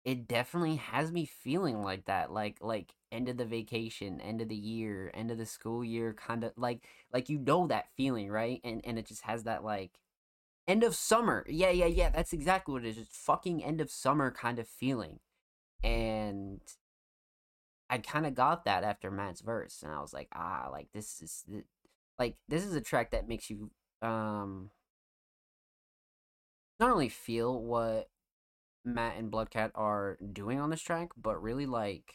it definitely has me feeling like that like like end of the vacation end of the year end of the school year kind of like like you know that feeling right and and it just has that like end of summer. Yeah yeah yeah that's exactly what it is just fucking end of summer kind of feeling. And i kind of got that after matt's verse and i was like ah like this is like this is a track that makes you um not only feel what Matt and Bloodcat are doing on this track, but really like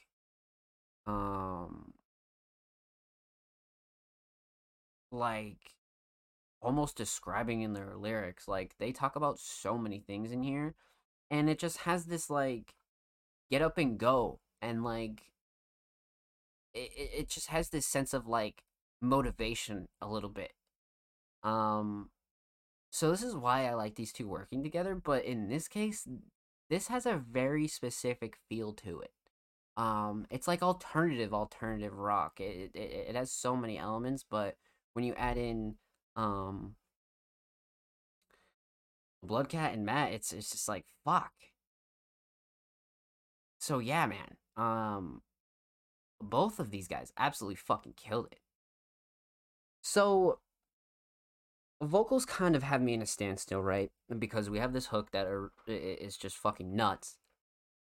um like almost describing in their lyrics. Like they talk about so many things in here and it just has this like get up and go and like it, it just has this sense of like motivation a little bit. Um so this is why I like these two working together, but in this case this has a very specific feel to it. Um, it's like alternative, alternative rock. It, it it has so many elements, but when you add in um Bloodcat and Matt, it's it's just like fuck. So yeah, man. Um, both of these guys absolutely fucking killed it. So vocals kind of have me in a standstill, right? Because we have this hook that are is just fucking nuts.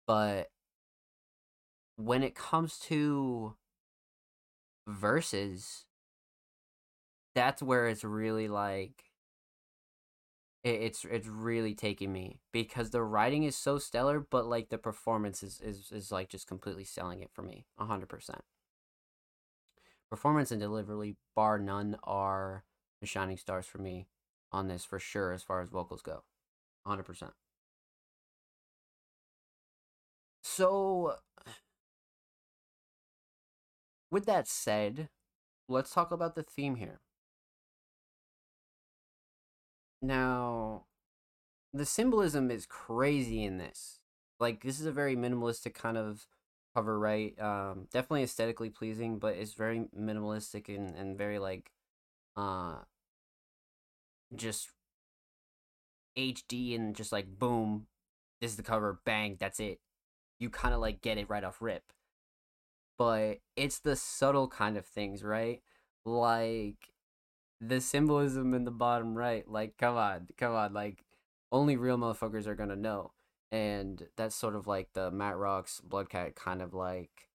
But when it comes to verses, that's where it's really like it's it's really taking me because the writing is so stellar, but like the performance is is, is like just completely selling it for me, hundred percent. Performance and delivery, bar none, are the shining stars for me on this for sure as far as vocals go. 100%. So with that said, let's talk about the theme here. Now, the symbolism is crazy in this. Like this is a very minimalistic kind of cover, right? Um, definitely aesthetically pleasing, but it's very minimalistic and, and very like uh just HD and just like boom, this is the cover, bang, that's it. You kind of like get it right off rip. But it's the subtle kind of things, right? Like the symbolism in the bottom right. Like, come on, come on. Like, only real motherfuckers are gonna know. And that's sort of like the Matt Rocks Bloodcat kind of like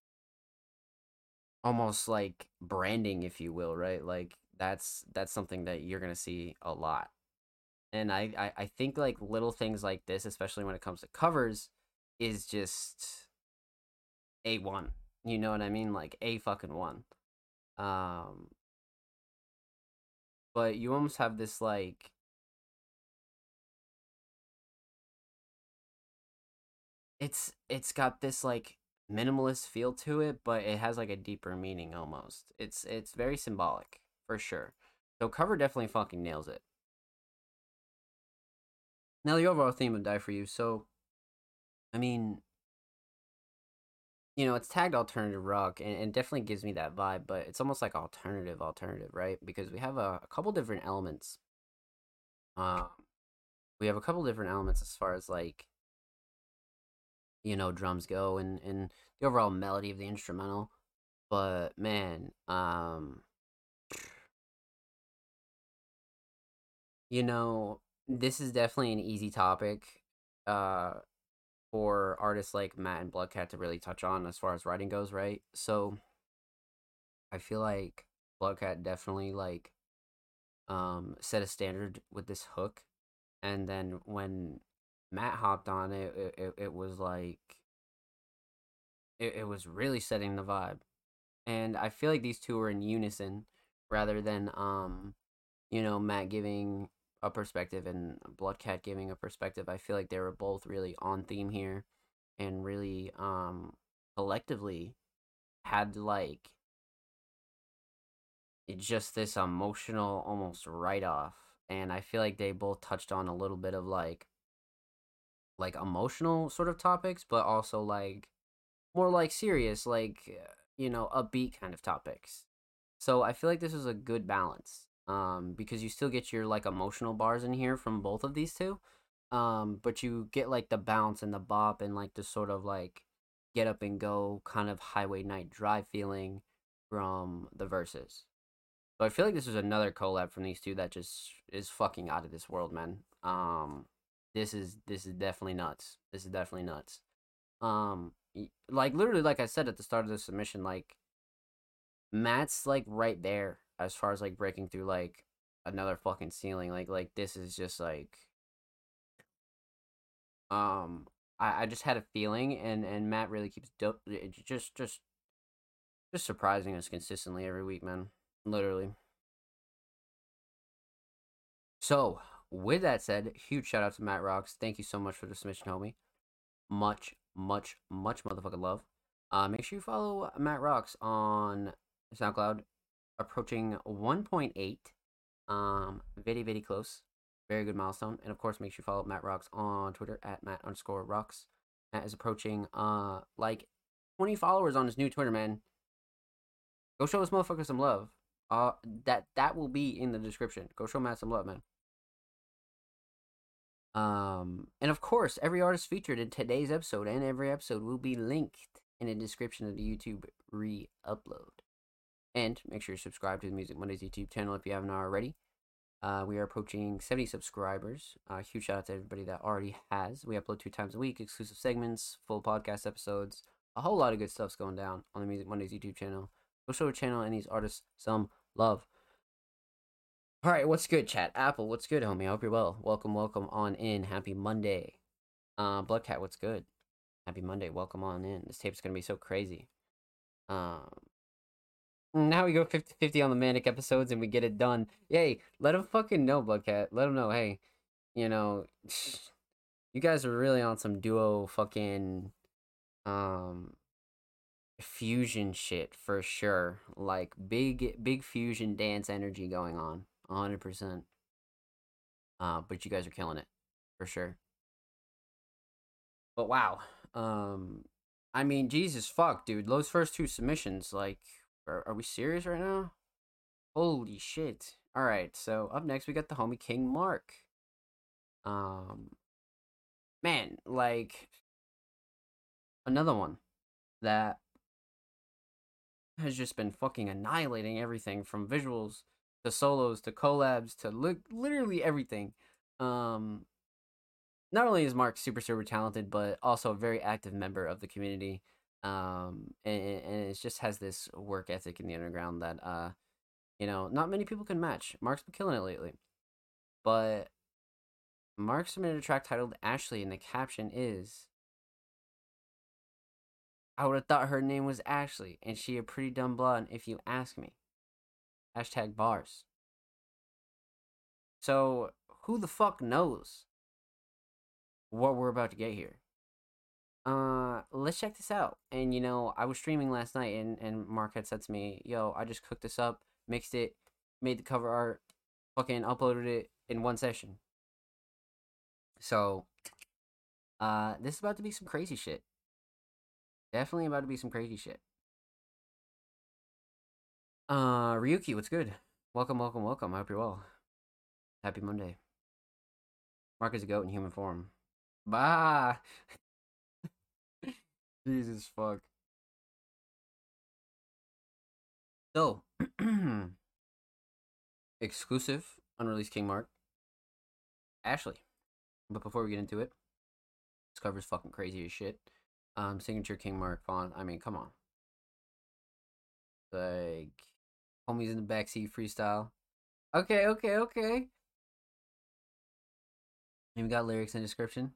almost like branding, if you will, right? Like that's that's something that you're gonna see a lot and I, I i think like little things like this especially when it comes to covers is just a one you know what i mean like a fucking one um but you almost have this like it's it's got this like minimalist feel to it but it has like a deeper meaning almost it's it's very symbolic for sure. So cover definitely fucking nails it. Now the overall theme of Die for You. So, I mean, you know, it's tagged alternative rock, and, and definitely gives me that vibe. But it's almost like alternative, alternative, right? Because we have a, a couple different elements. Um, we have a couple different elements as far as like, you know, drums go, and and the overall melody of the instrumental. But man, um, you know, this is definitely an easy topic uh for artists like Matt and Bloodcat to really touch on as far as writing goes, right? So I feel like Bloodcat definitely like um set a standard with this hook and then when Matt hopped on it it, it, was like it, it was really setting the vibe and I feel like these two were in unison rather than um you know Matt giving a perspective and Bloodcat giving a perspective. I feel like they were both really on theme here and really um collectively had like just this emotional almost write off and I feel like they both touched on a little bit of like like emotional sort of topics but also like more like serious like you know upbeat kind of topics so I feel like this is a good balance um, because you still get your like emotional bars in here from both of these two, um, but you get like the bounce and the bop and like the sort of like get up and go kind of highway night drive feeling from the verses. So I feel like this is another collab from these two that just is fucking out of this world, man. Um, this is this is definitely nuts. This is definitely nuts. Um, like literally, like I said at the start of the submission, like Matt's like right there as far as like breaking through like another fucking ceiling. Like like this is just like um I, I just had a feeling and and Matt really keeps do- just just just surprising us consistently every week, man. Literally. So, with that said, huge shout out to Matt Rocks. Thank you so much for the submission, homie. Much, much, much motherfucking love. Uh, make sure you follow Matt Rocks on SoundCloud, approaching 1.8. Um, very, very close. Very good milestone. And of course, make sure you follow Matt Rocks on Twitter at Matt underscore Rocks. Matt is approaching uh like 20 followers on his new Twitter, man. Go show this motherfucker some love. Uh, that that will be in the description. Go show Matt some love, man. Um, and of course, every artist featured in today's episode and every episode will be linked in the description of the YouTube re-upload. And make sure you subscribe to the Music Mondays YouTube channel if you haven't already. Uh, we are approaching 70 subscribers. Uh, huge shout out to everybody that already has. We upload two times a week, exclusive segments, full podcast episodes, a whole lot of good stuff's going down on the Music Mondays YouTube channel. Go show the channel and these artists some love. All right, what's good, chat? Apple, what's good, homie? I hope you're well. Welcome, welcome on in. Happy Monday. Uh, Bloodcat, what's good? Happy Monday. Welcome on in. This tape's gonna be so crazy. Um, now we go 50 50 on the manic episodes and we get it done. Yay, let them fucking know, Bloodcat. Let them know, hey, you know, you guys are really on some duo fucking um fusion shit for sure. Like big big fusion dance energy going on. 100%. Uh but you guys are killing it for sure. But wow. Um I mean, Jesus fuck, dude. Those first two submissions like are, are we serious right now? Holy shit. All right, so up next we got the homie King Mark. Um man, like another one that has just been fucking annihilating everything from visuals to solos to collabs to li- literally everything. Um not only is Mark super super talented but also a very active member of the community um and, and it just has this work ethic in the underground that uh you know not many people can match. Mark's been killing it lately. But mark submitted a track titled ashley and the caption is i would have thought her name was ashley and she a pretty dumb blonde if you ask me. Hashtag bars. So who the fuck knows what we're about to get here uh let's check this out. And you know i was streaming last night and and mark had said to me yo i just cooked this up mixed it made the cover art fucking uploaded it in one session. So uh this is about to be some crazy shit. Definitely about to be some crazy shit. Uh ryuki what's good? Welcome welcome welcome. I hope you're well. Happy monday. Mark is a goat in human form. Bye Jesus fuck. So, exclusive unreleased King Mark, Ashley. But before we get into it, This cover's fucking crazy as shit. Um, signature King Mark font. I mean, come on. Like, homies in the backseat freestyle. Okay, okay, okay. Even got lyrics and description.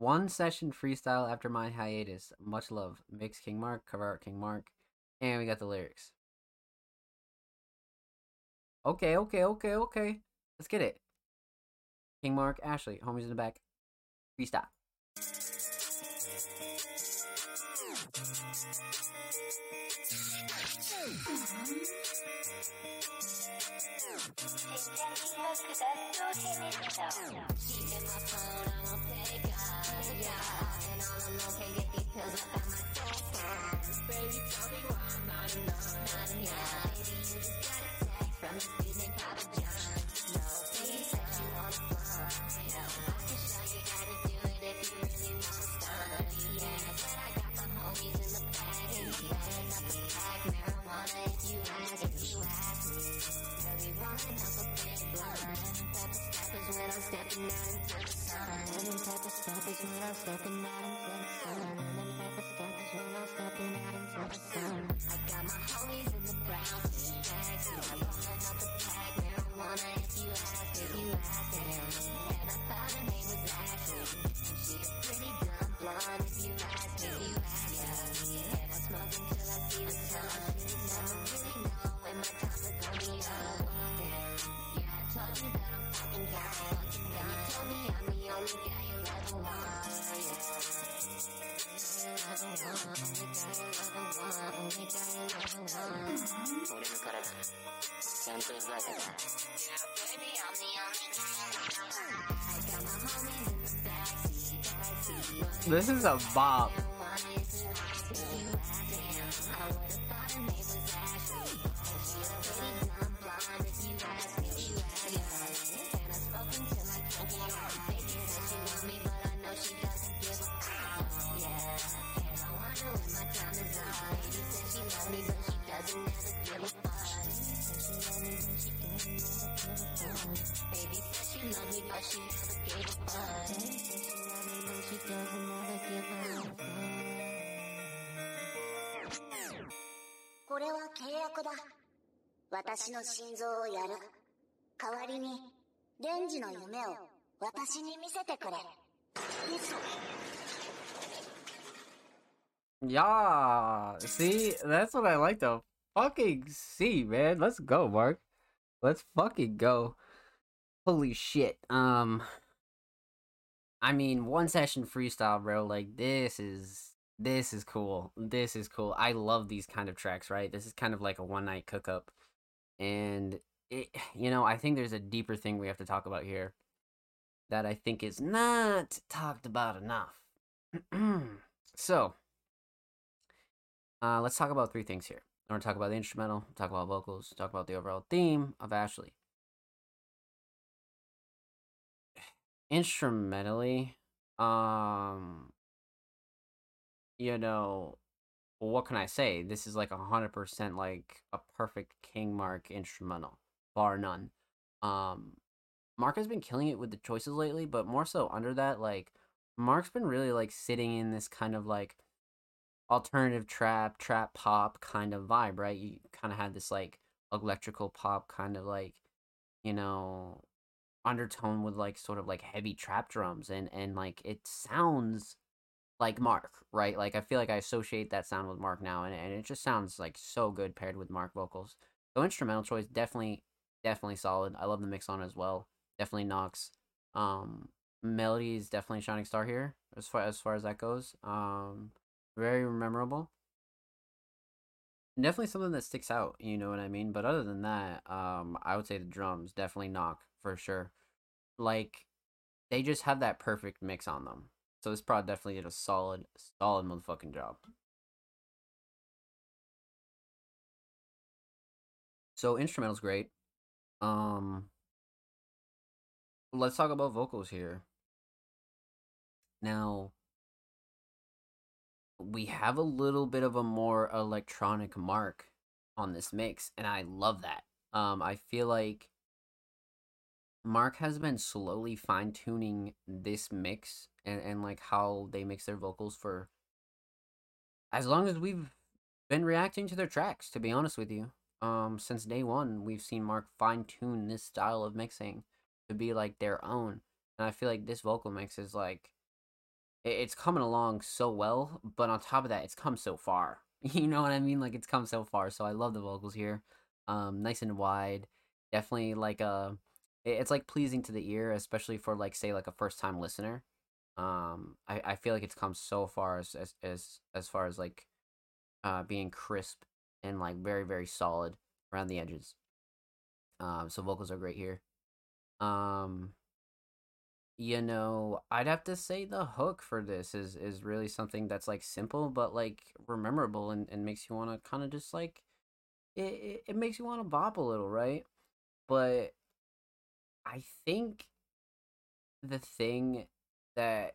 One session freestyle after my hiatus. Much love. Mix King Mark, cover art King Mark. And we got the lyrics. Okay, okay, okay, okay. Let's get it. King Mark, Ashley, homies in the back. Freestyle. Yeah, and all alone can't get these pills up out my system. Baby, tell me why I'm not enough. Not enough. Baby, you just got a text from this dude Papa John. Marijuana if you ask, if you ask. And This is a bop. これは契約だ。私の心臓をやる。代わりに、レンジの夢を私に見せてくれ。嘘。 Yeah, see, that's what I like to fucking see, man. Let's go, Mark. Let's fucking go. Holy shit. Um, I mean, one session freestyle, bro. Like this is this is cool. This is cool. I love these kind of tracks, right? This is kind of like a one night cook up, and it, you know, I think there's a deeper thing we have to talk about here that I think is not talked about enough. so. Uh, let's talk about three things here. Want to talk about the instrumental, talk about vocals, talk about the overall theme of Ashley. Instrumentally, um, you know, what can I say? This is like a hundred percent like a perfect King Mark instrumental, bar none. Um, Mark has been killing it with the choices lately, but more so under that, like Mark's been really like sitting in this kind of like alternative trap, trap pop kind of vibe, right? You kind of had this like electrical pop kind of like, you know, undertone with like sort of like heavy trap drums and and like it sounds like Mark, right? Like I feel like I associate that sound with Mark now and, and it just sounds like so good paired with Mark vocals. So instrumental choice definitely definitely solid. I love the mix on as well. Definitely knocks. Um melody is definitely shining star here as far as far as that goes. Um very memorable. Definitely something that sticks out, you know what I mean? But other than that, um, I would say the drums definitely knock for sure. Like they just have that perfect mix on them. So this prod definitely did a solid, solid motherfucking job. So instrumental's great. Um let's talk about vocals here. Now we have a little bit of a more electronic mark on this mix and I love that. Um I feel like Mark has been slowly fine tuning this mix and, and like how they mix their vocals for as long as we've been reacting to their tracks, to be honest with you. Um, since day one, we've seen Mark fine tune this style of mixing to be like their own. And I feel like this vocal mix is like it- it's coming along so well, but on top of that, it's come so far. You know what I mean? Like it's come so far. So I love the vocals here. Um, nice and wide. Definitely like a it's like pleasing to the ear, especially for like say like a first time listener. Um, I, I feel like it's come so far as as as, as far as like uh being crisp and like very very solid around the edges. Um, so vocals are great here. Um, you know, I'd have to say the hook for this is is really something that's like simple but like memorable and, and makes you want to kind of just like it, it, it makes you want to bop a little, right? But I think the thing that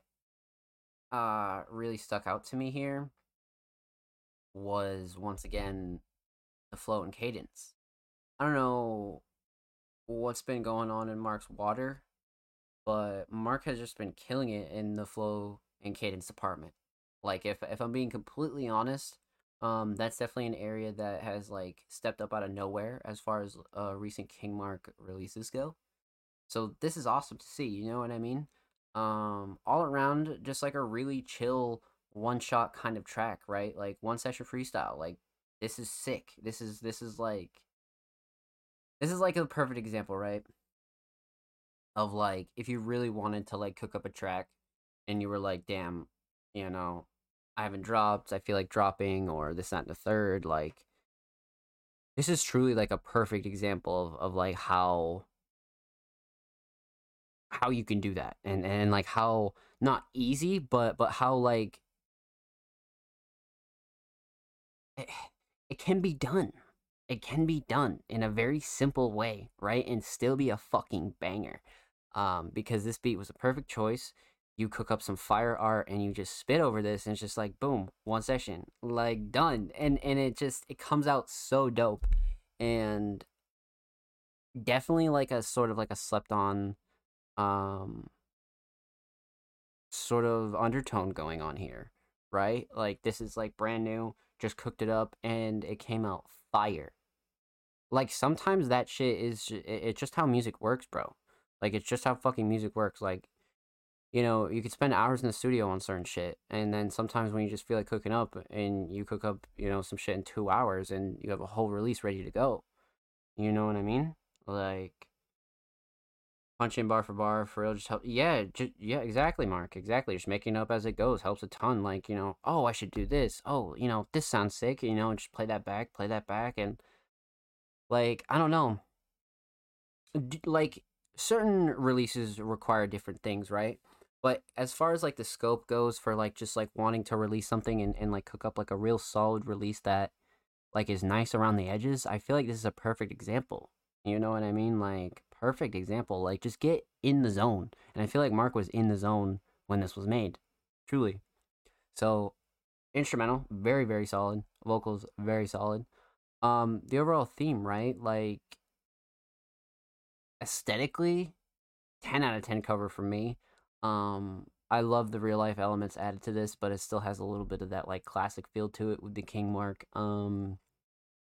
uh really stuck out to me here was once again the flow and cadence. I don't know what's been going on in Mark's water, but Mark has just been killing it in the flow and cadence department. Like if if I'm being completely honest, um that's definitely an area that has like stepped up out of nowhere as far as uh recent King Mark releases go. So this is awesome to see, you know what I mean? Um all around just like a really chill one shot kind of track, right? Like one session freestyle. Like this is sick. This is this is like this is like a perfect example, right? Of like if you really wanted to like cook up a track and you were like, damn, you know, I haven't dropped, I feel like dropping or this, that, and the third, like this is truly like a perfect example of, of like how how you can do that and and like how not easy but but how like it, it can be done. It can be done in a very simple way right and still be a fucking banger. Um because this beat was a perfect choice. You cook up some fire art and you just spit over this and it's just like boom one session like done. And and it just it comes out so dope and definitely like a sort of like a slept on um sort of undertone going on here right? Like this is like brand new just cooked it up and it came out fire. Like sometimes that shit is it's just how music works bro. Like it's just how fucking music works. Like you know you could spend hours in the studio on certain shit and then sometimes when you just feel like cooking up and you cook up you know some shit in two hours and you have a whole release ready to go. You know what i mean? Like punch in bar for bar for real just help yeah ju- yeah exactly mark exactly just making up as it goes helps a ton like you know oh i should do this. Oh you know this sounds sick you know just play that back play that back and like i don't know. D- like certain releases require different things right? But as far as like the scope goes for like just like wanting to release something and, and like cook up like a real solid release that like is nice around the edges i feel like this is a perfect example you know what i mean? Like perfect example like just get in the zone and i feel like mark was in the zone when this was made truly. So instrumental very very solid vocals very solid. Um the overall theme right like aesthetically 10 out of 10 cover for me. Um i love the real life elements added to this but it still has a little bit of that like classic feel to it with the king mark um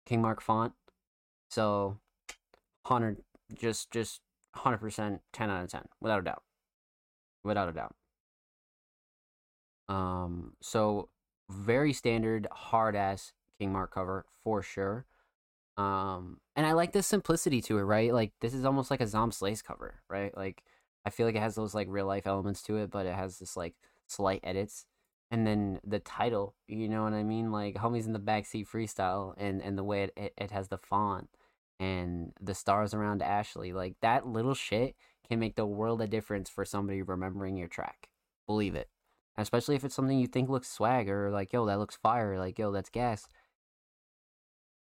king mark font. So 100 just just 100% 10 out of 10 without a doubt. Without a doubt. Um so very standard hard ass king mark cover for sure. Um and i like the simplicity to it right? Like this is almost like a Zomb Slays cover right? Like i feel like it has those like real life elements to it but it has this like slight edits. And then the title you know what i mean? Like homies in the backseat freestyle and and the way it, it, it has the font and the stars around ashley like that little shit can make the world a difference for somebody remembering your track believe it. Especially if it's something you think looks swag or like yo that looks fire like yo that's gas.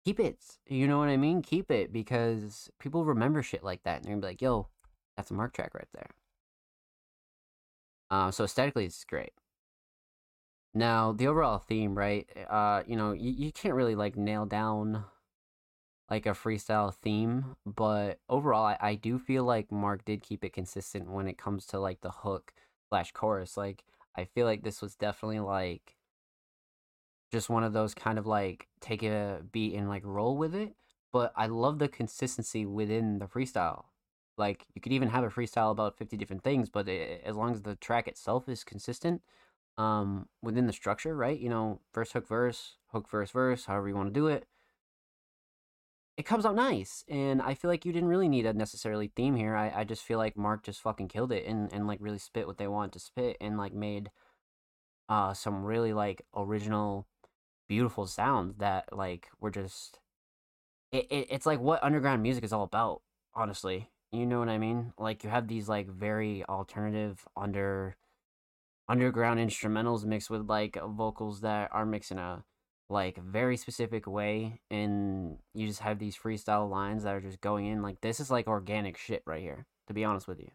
Keep it you know what i mean? Keep it because people remember shit like that and they're gonna be like yo that's a mark track right there. Um so aesthetically it's great. Now the overall theme right uh you know you, you can't really like nail down like a freestyle theme, but overall, I, I do feel like Mark did keep it consistent when it comes to like the hook slash chorus. Like, I feel like this was definitely like just one of those kind of like take a beat and like roll with it. But I love the consistency within the freestyle. Like, you could even have a freestyle about 50 different things, but it, as long as the track itself is consistent um, within the structure, right? You know, first hook, verse, hook, verse, verse, however you want to do it it comes out nice. And I feel like you didn't really need a necessarily theme here. I, I just feel like Mark just fucking killed it and, and like really spit what they wanted to spit and like made uh some really like original beautiful sounds that like were just it, it it's like what underground music is all about, honestly. You know what I mean? Like you have these like very alternative under underground instrumentals mixed with like vocals that are mixing a like very specific way and you just have these freestyle lines that are just going in like this is like organic shit right here to be honest with you.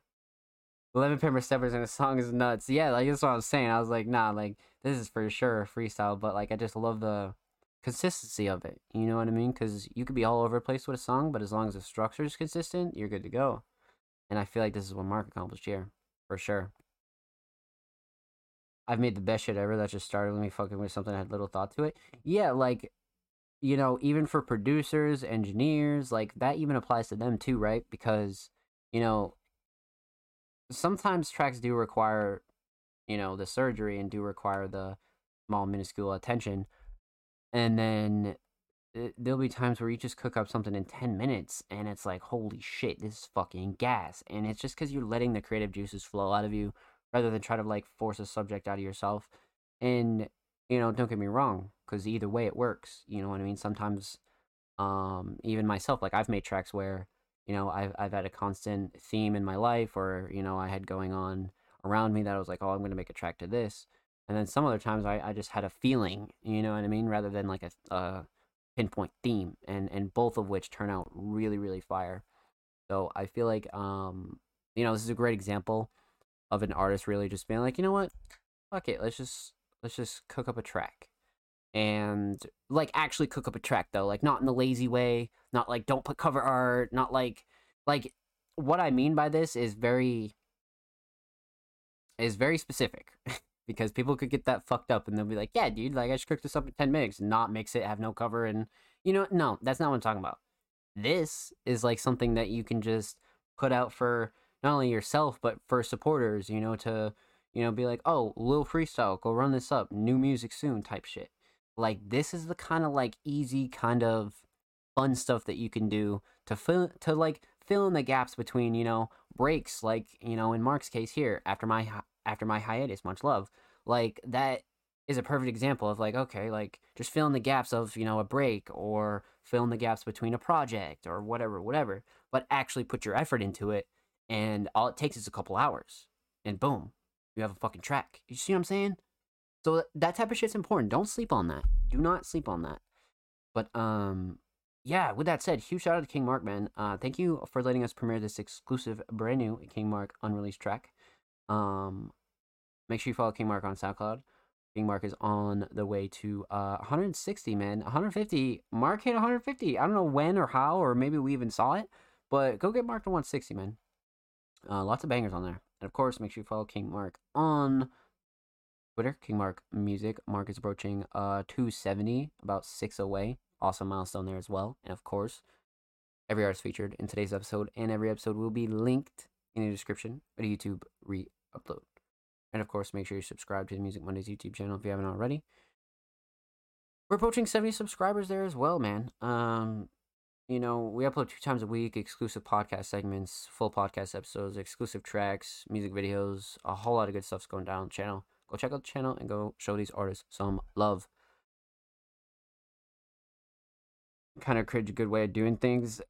11 pimper steppers in a song is nuts. Yeah like that's what i was saying. I was like nah like this is for sure freestyle but like i just love the consistency of it you know what i mean? Because you could be all over the place with a song but as long as the structure is consistent you're good to go. And i feel like this is what mark accomplished here for sure I've made the best shit ever. That just started with me fucking with something I had little thought to it. Yeah, like, you know, even for producers, engineers, like that even applies to them too, right? Because, you know, sometimes tracks do require, you know, the surgery and do require the small, minuscule attention. And then it, eh, there'll be times where you just cook up something in 10 minutes and it's like, holy shit, this is fucking gas. And it's just because you're letting the creative juices flow out of you rather than try to like force a subject out of yourself. And you know, don't get me wrong, because either way it works. You know what I mean? Sometimes, um, even myself, like I've made tracks where you know I've I've had a constant theme in my life, or you know I had going on around me that I was like, oh, I'm gonna make a track to this. And then some other times I, I just had a feeling, you know what I mean, rather than like a, a pinpoint theme, and and both of which turn out really really fire. So I feel like um you know this is a great example of an artist really just being like, you know what, fuck it, let's just let's just cook up a track, and like actually cook up a track though, like not in the lazy way, not like don't put cover art, not like like what I mean by this is very is very specific. because people could get that fucked up and they'll be like, yeah, dude, like I just cooked this up in 10 minutes, not mix it, have no cover. And, you know, no, that's not what I'm talking about. This is like something that you can just put out for not only yourself but for supporters you know to you know be like oh little freestyle go run this up new music soon type shit. Like this is the kind of like easy kind of fun stuff that you can do to fill to like fill in the gaps between you know breaks like you know in mark's case here after my after my hiatus much love like that is a perfect example of like okay like just fill in the gaps of you know a break or fill in the gaps between a project or whatever whatever but actually put your effort into it and all it takes is a couple hours, and boom, you have a fucking track. You see what I'm saying? So that type of shit's important. Don't sleep on that. Do not sleep on that. But um, yeah. With that said, huge shout out to King Mark, man. Uh, thank you for letting us premiere this exclusive, brand new King Mark unreleased track. Um, make sure you follow King Mark on SoundCloud. King Mark is on the way to uh 160, man. 150. Mark hit 150. I don't know when or how, or maybe we even saw it. But go get Mark to 160, man. Uh, lots of bangers on there. And of course, make sure you follow King Mark on Twitter, King Mark Music. Mark is approaching uh 270, about six away. Awesome milestone there as well. And of course, every artist featured in today's episode and every episode will be linked in the description of the YouTube re-upload. And of course, make sure you subscribe to the Music Mondays YouTube channel if you haven't already. We're approaching 70 subscribers there as well, man. Um, you know, we upload two times a week, exclusive podcast segments, full podcast episodes, exclusive tracks, music videos, a whole lot of good stuff's going down channel. Go check out the channel and go show these artists some love. Kind of cringe a good way of doing things.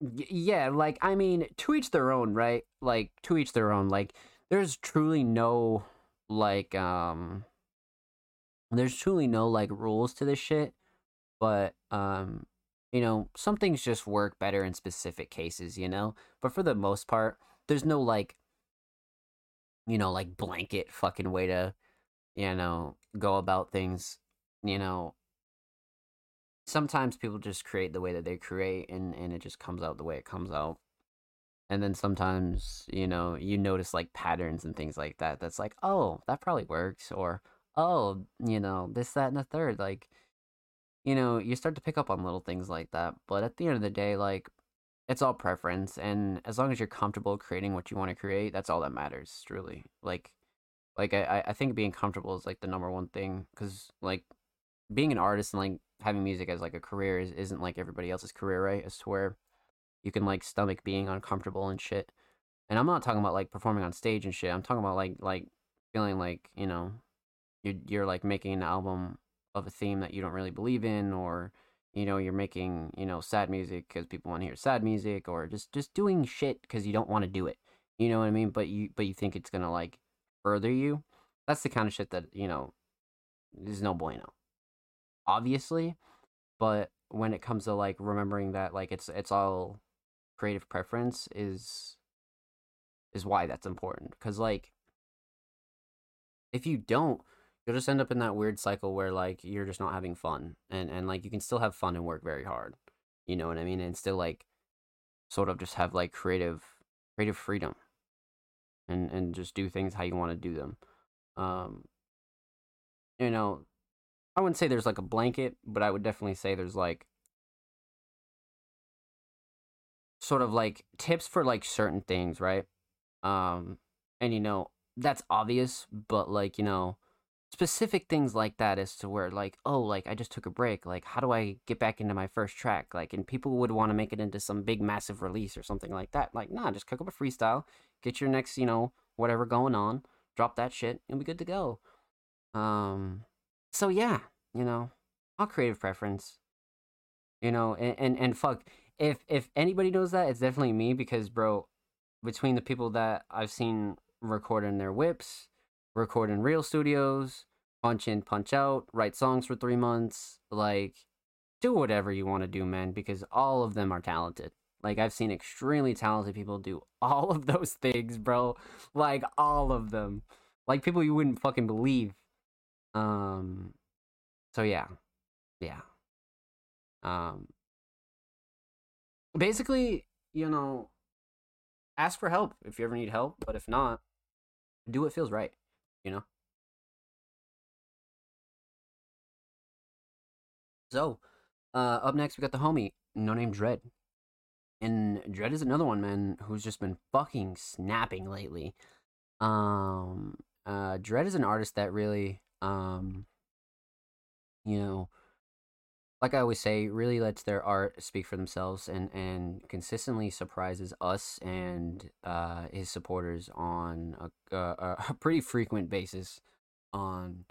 Y- yeah, like, I mean, to each their own, right? Like, to each their own. Like, there's truly no, like, um, there's truly no, like, rules to this shit but um you know some things just work better in specific cases you know? But for the most part there's no like you know like blanket fucking way to you know go about things you know? Sometimes people just create the way that they create and and it just comes out the way it comes out. And then sometimes you know you notice like patterns and things like that that's like oh that probably works or oh you know this that and the third like you know you start to pick up on little things like that but at the end of the day like it's all preference and as long as you're comfortable creating what you want to create that's all that matters truly like like i i think being comfortable is like the number one thing because like being an artist and like having music as like a career is, isn't like everybody else's career right? As to where you can like stomach being uncomfortable and shit and i'm not talking about like performing on stage and shit i'm talking about like like feeling like you know you're, you're like making an album of a theme that you don't really believe in or you know you're making you know sad music because people want to hear sad music or just just doing shit because you don't want to do it you know what i mean? But you but you think it's gonna like further you? That's the kind of shit that you know is no bueno obviously but when it comes to like remembering that like it's it's all creative preference is is why that's important because like if you don't you'll just end up in that weird cycle where like you're just not having fun and and like you can still have fun and work very hard you know what i mean and still like sort of just have like creative creative freedom and and just do things how you want to do them um you know i wouldn't say there's like a blanket but i would definitely say there's like sort of like tips for like certain things right? Um and you know that's obvious but like you know specific things like that as to where like oh like i just took a break like how do i get back into my first track? Like and people would want to make it into some big massive release or something like that like nah just cook up a freestyle get your next you know whatever going on drop that shit and be good to go. Um so yeah you know all creative preference. You know and and, and fuck if if anybody knows that it's definitely me because bro between the people that i've seen recording their whips record in real studios, punch in, punch out, write songs for three months. Like, do whatever you want to do, man, because all of them are talented. Like, I've seen extremely talented people do all of those things, bro. Like, all of them. Like, people you wouldn't fucking believe. Um, so yeah. Yeah. Um, basically, you know, ask for help if you ever need help, but if not, do what feels right you know. So, uh, up next we got the homie, no name Dread, and Dread is another one, man, who's just been fucking snapping lately. Um, uh, Dread is an artist that really, um, you know, like I always say, really lets their art speak for themselves and, and consistently surprises us and uh, his supporters on a, a, a pretty frequent basis on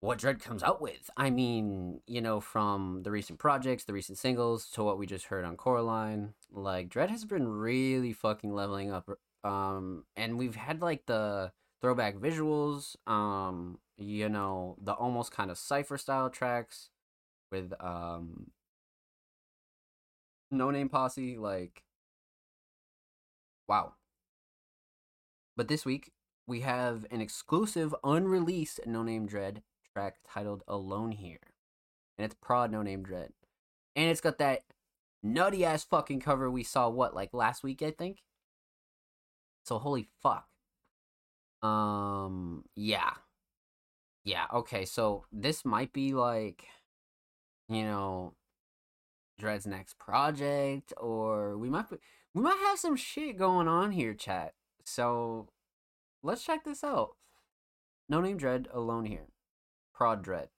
what Dread comes out with. I mean, you know, from the recent projects, the recent singles, to what we just heard on Coraline, like Dread has been really fucking leveling up. Um, and we've had like the throwback visuals, um, you know, the almost kind of cipher style tracks with um no name posse, like wow. But this week we have an exclusive unreleased No Name Dread track titled Alone Here. And it's prod No Name Dread. And it's got that nutty ass fucking cover we saw what, like last week, I think? So holy fuck. Um, yeah. Yeah, okay, so this might be like, you know, Dread's next project, or we might be, we might have some shit going on here, chat. So let's check this out. No name Dread alone here. Prod Dread.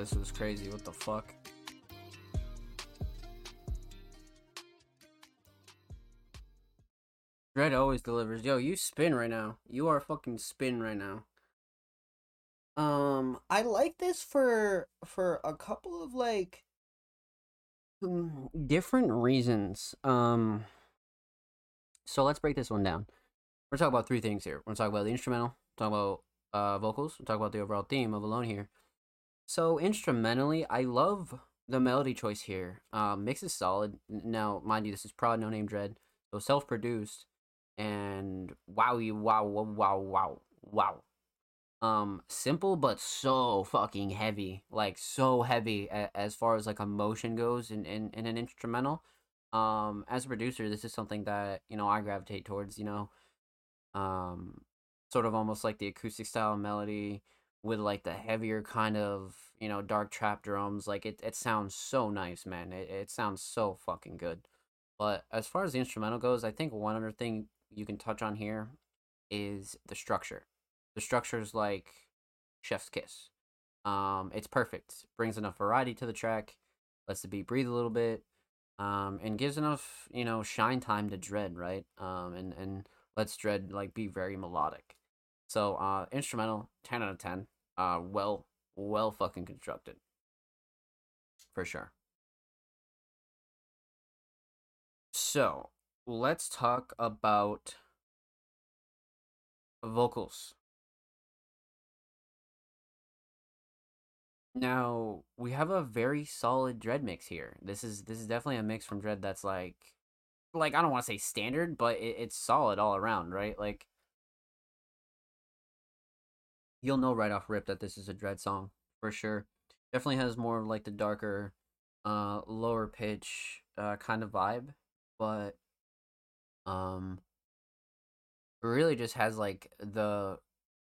This was crazy. What the fuck? Dread always delivers. Yo, you spin right now. You are fucking spin right now. Um, I like this for for a couple of like mm, different reasons. Um, so let's break this one down. We're talking about three things here. We're talking about the instrumental, talk about uh vocals, we're talking about the overall theme of Alone here. So instrumentally, I love the melody choice here. Um, mix is solid. Now, mind you, this is Prod No Name Dread, so self-produced, and wow, wow, wow, wow, wow. Um, simple but so fucking heavy, like so heavy a- as far as like emotion goes in, in in an instrumental. Um, as a producer, this is something that you know I gravitate towards. You know, um, sort of almost like the acoustic style melody with like the heavier kind of you know dark trap drums like it, it sounds so nice man it, it sounds so fucking good. But as far as the instrumental goes i think one other thing you can touch on here is the structure. The structure is like chef's kiss. Um it's perfect brings enough variety to the track lets the beat breathe a little bit um and gives enough you know shine time to dread right? Um and and lets dread like be very melodic so uh instrumental 10 out of 10. Uh well well fucking constructed. For sure. So, let's talk about vocals. Now, we have a very solid Dread mix here. This is this is definitely a mix from Dread that's like like I don't want to say standard, but it, it's solid all around, right? Like you'll know right off rip that this is a dread song for sure. Definitely has more of like the darker uh lower pitch uh kind of vibe but um really just has like the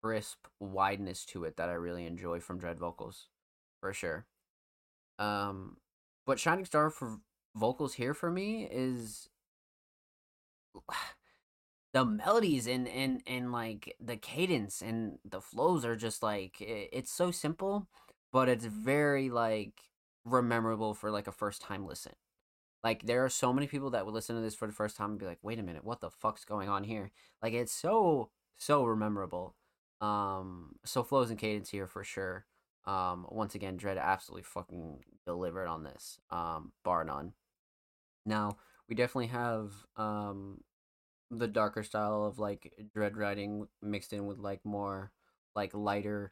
crisp wideness to it that i really enjoy from dread vocals for sure. Um but shining star for vocals here for me is the melodies and and and like the cadence and the flows are just like i- it's so simple but it's very like rememberable for like a first time listen. Like there are so many people that would listen to this for the first time and be like wait a minute what the fuck's going on here? Like it's so so rememberable um so flows and cadence here for sure. Um once again dread absolutely fucking delivered on this um bar none. Now we definitely have um the darker style of like dread writing mixed in with like more like lighter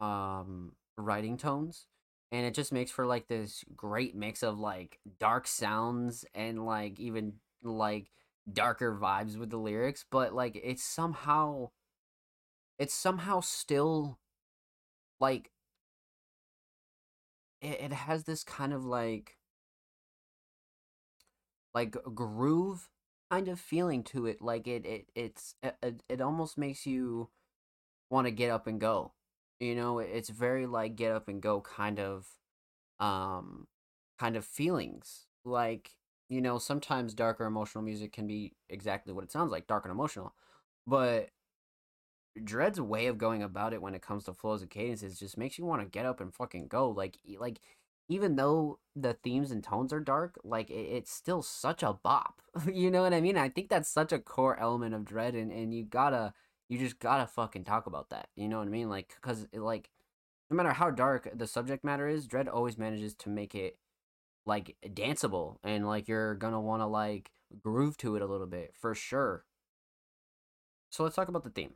um writing tones and it just makes for like this great mix of like dark sounds and like even like darker vibes with the lyrics but like it's somehow it's somehow still like it, it has this kind of like like groove kind of feeling to it like it it it's it, it- it almost makes you want to get up and go you know it's very like get up and go kind of um kind of feelings like you know sometimes darker emotional music can be exactly what it sounds like dark and emotional but dread's way of going about it when it comes to flows and cadences just makes you want to get up and fucking go like like even though the themes and tones are dark like it, it's still such a bop you know what i mean? I think that's such a core element of dread and, and you gotta you just gotta fucking talk about that you know what i mean? Like because like no matter how dark the subject matter is dread always manages to make it like danceable and like you're gonna want to like groove to it a little bit for sure. So let's talk about the theme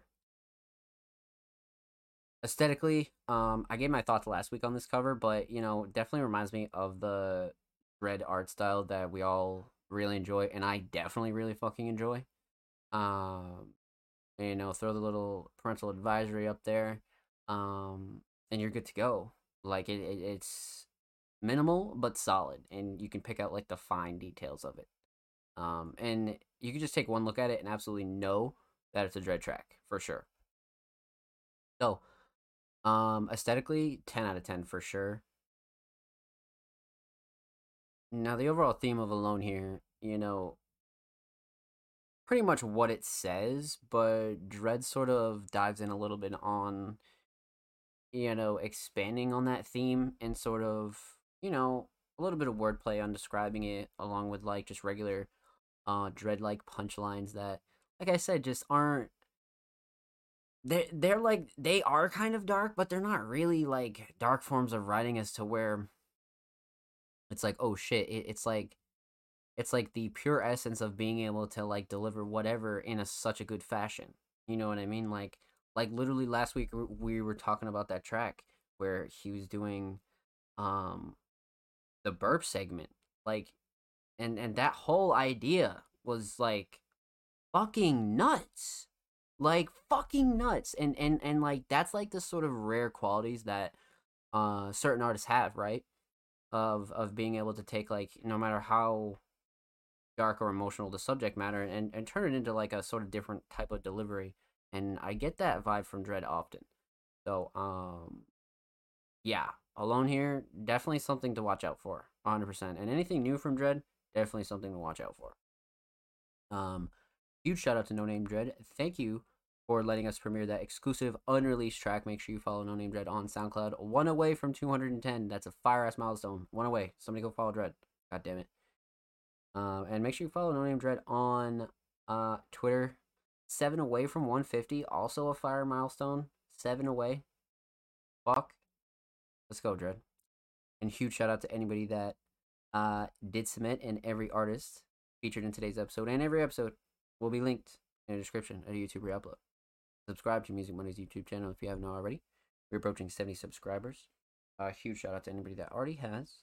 aesthetically um i gave my thoughts last week on this cover but you know definitely reminds me of the red art style that we all really enjoy and i definitely really fucking enjoy um You know, throw the little parental advisory up there, um, and you're good to go. Like it, it it's minimal but solid, and you can pick out like the fine details of it. Um, and you can just take one look at it and absolutely know that it's a dread track for sure. So, um, aesthetically, ten out of ten for sure. Now, the overall theme of Alone here, you know, pretty much what it says, but Dread sort of dives in a little bit on, you know, expanding on that theme and sort of, you know, a little bit of wordplay on describing it, along with like just regular, uh, Dread like punchlines that, like I said, just aren't. They're, they're like they are kind of dark, but they're not really like dark forms of writing as to where it's like oh shit it, it's like it's like the pure essence of being able to like deliver whatever in a such a good fashion you know what i mean? Like like literally last week we were talking about that track where he was doing um the burp segment like and and that whole idea was like fucking nuts like fucking nuts and and and like that's like the sort of rare qualities that uh certain artists have right? Of of being able to take like no matter how dark or emotional the subject matter and and turn it into like a sort of different type of delivery and i get that vibe from dread often. So um yeah alone here definitely something to watch out for 100% and anything new from dread definitely something to watch out for. Um huge shout out to no name dread thank you for letting us premiere that exclusive unreleased track. Make sure you follow No Name Dread on SoundCloud. One away from 210. That's a fire ass milestone. One away. Somebody go follow Dread. God damn it. Um, and make sure you follow No Name Dread on uh, Twitter. Seven away from 150. Also a fire milestone. Seven away. Fuck. Let's go, Dread. And huge shout out to anybody that uh, did submit and every artist featured in today's episode. And every episode will be linked in the description of the YouTube re-upload. Subscribe to Music Monday's YouTube channel if you haven't already. We're approaching 70 subscribers. A uh, huge shout out to anybody that already has.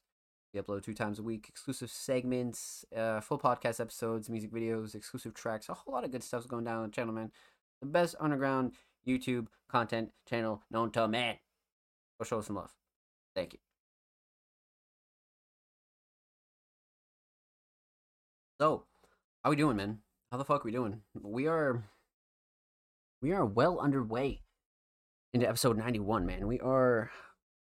We upload two times a week, exclusive segments, uh, full podcast episodes, music videos, exclusive tracks, a whole lot of good stuff's going down on the channel, man. The best underground YouTube content channel known to man. Go show us some love. Thank you. So, how we doing, man? How the fuck are we doing? We are we are well underway into episode 91 man. We are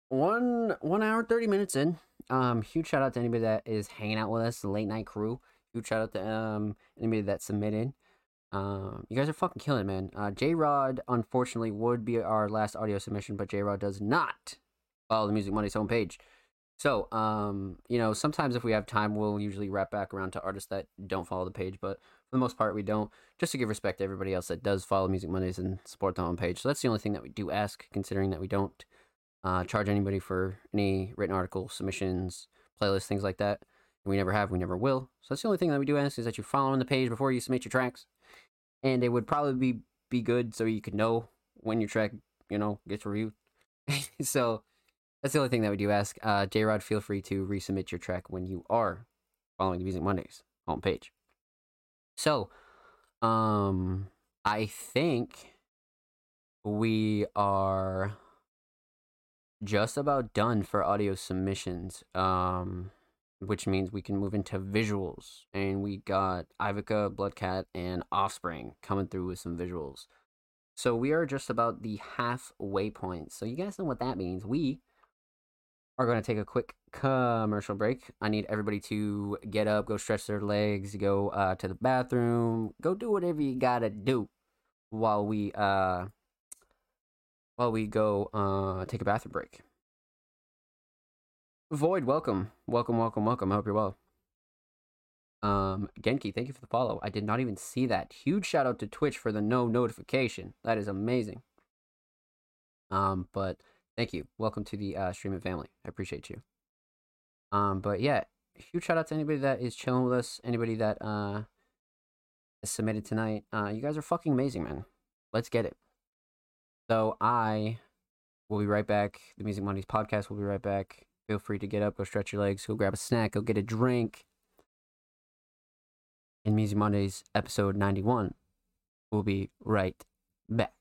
one one hour 30 minutes in. Um huge shout out to anybody that is hanging out with us the late night crew. Huge shout out to um anybody that submitted. Um you guys are fucking killing it, man. Uh j rod unfortunately would be our last audio submission but j rod does not follow the music monday's homepage. So um you know sometimes if we have time we'll usually wrap back around to artists that don't follow the page but for the most part, we don't. Just to give respect to everybody else that does follow Music Mondays and support the homepage. So that's the only thing that we do ask, considering that we don't uh, charge anybody for any written article submissions, playlists, things like that. We never have, we never will. So that's the only thing that we do ask is that you follow on the page before you submit your tracks. And it would probably be be good so you could know when your track, you know, gets reviewed. so that's the only thing that we do ask. Uh, J Rod, feel free to resubmit your track when you are following the Music Mondays homepage. So, um, I think we are just about done for audio submissions. Um, which means we can move into visuals. And we got Ivica, Bloodcat, and Offspring coming through with some visuals. So we are just about the halfway point. So you guys know what that means. We are going to take a quick commercial break. I need everybody to get up, go stretch their legs, go uh, to the bathroom, go do whatever you gotta do while we uh while we go uh take a bathroom break. Void, welcome, welcome, welcome, welcome. I hope you're well. Um, Genki, thank you for the follow. I did not even see that. Huge shout out to Twitch for the no notification. That is amazing. Um, but thank you. Welcome to the uh, streaming family. I appreciate you. Um, but yeah, huge shout out to anybody that is chilling with us. Anybody that uh has submitted tonight. Uh, you guys are fucking amazing, man. Let's get it. So I will be right back. The Music Mondays podcast will be right back. Feel free to get up, go stretch your legs, go grab a snack, go get a drink. And Music Mondays episode 91 will be right back.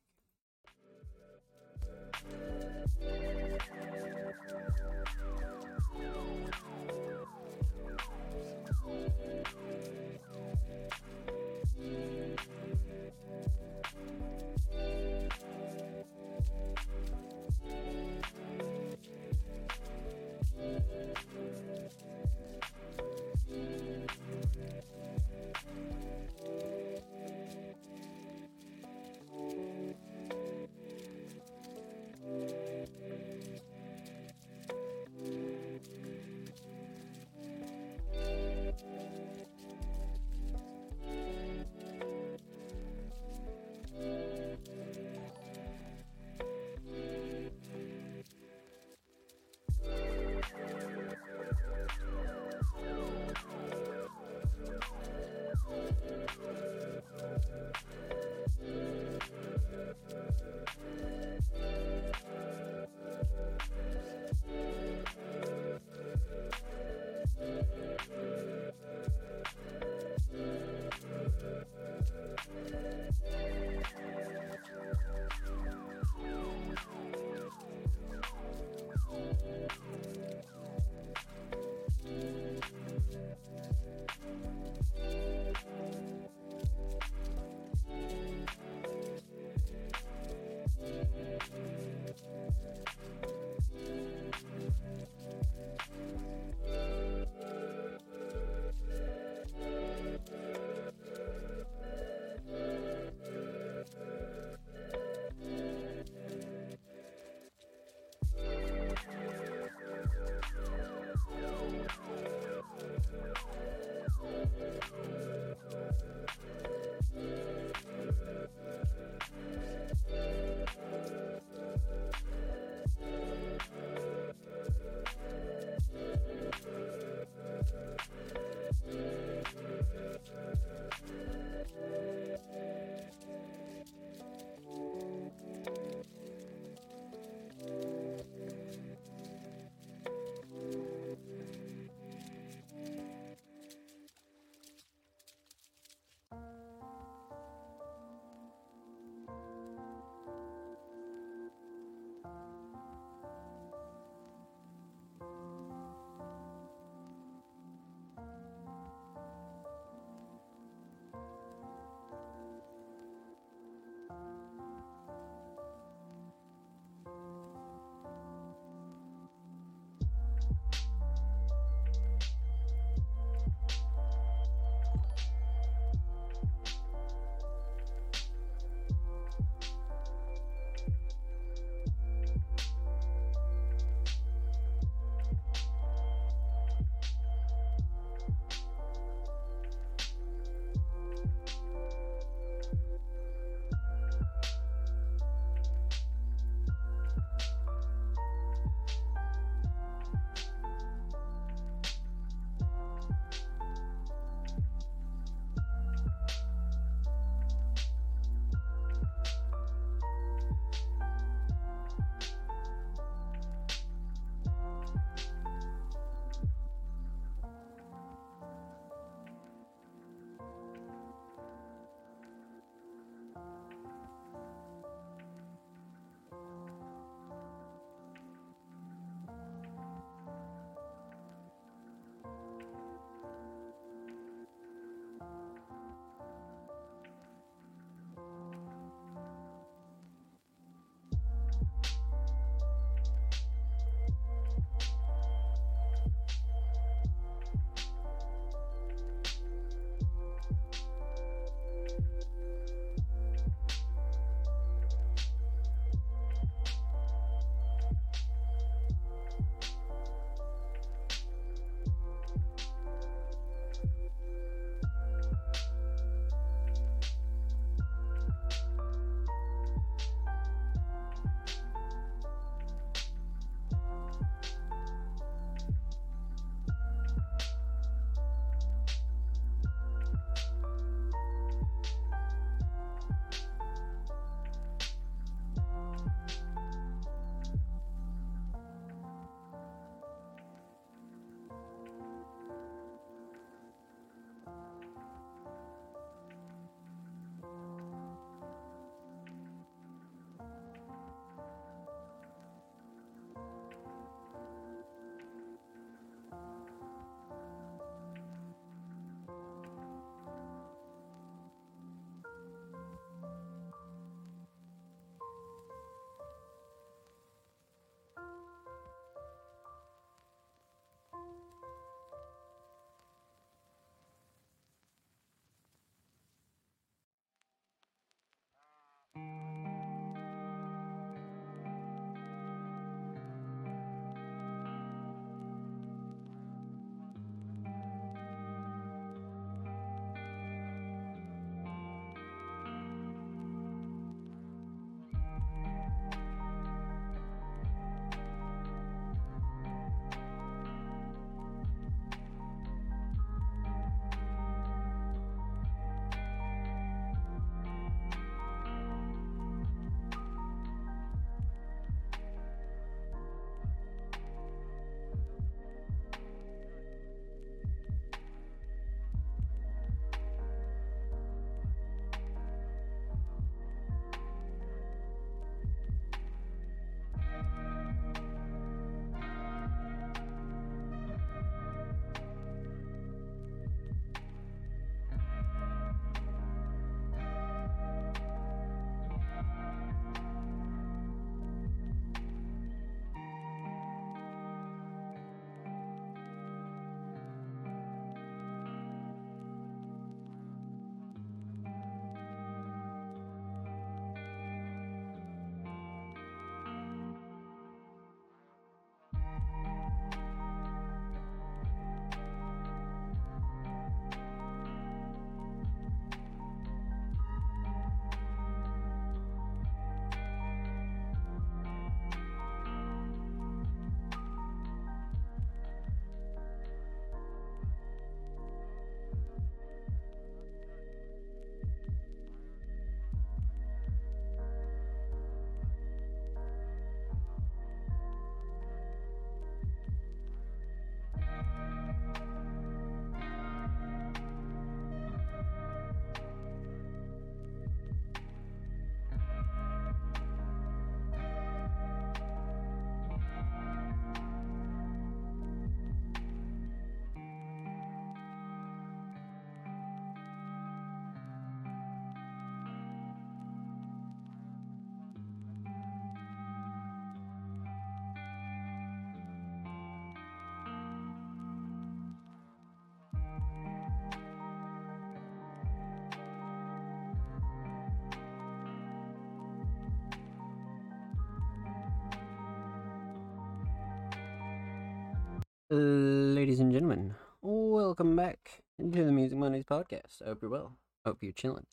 Ladies and gentlemen, welcome back to the Music Mondays podcast. I hope you're well. I hope you're chilling.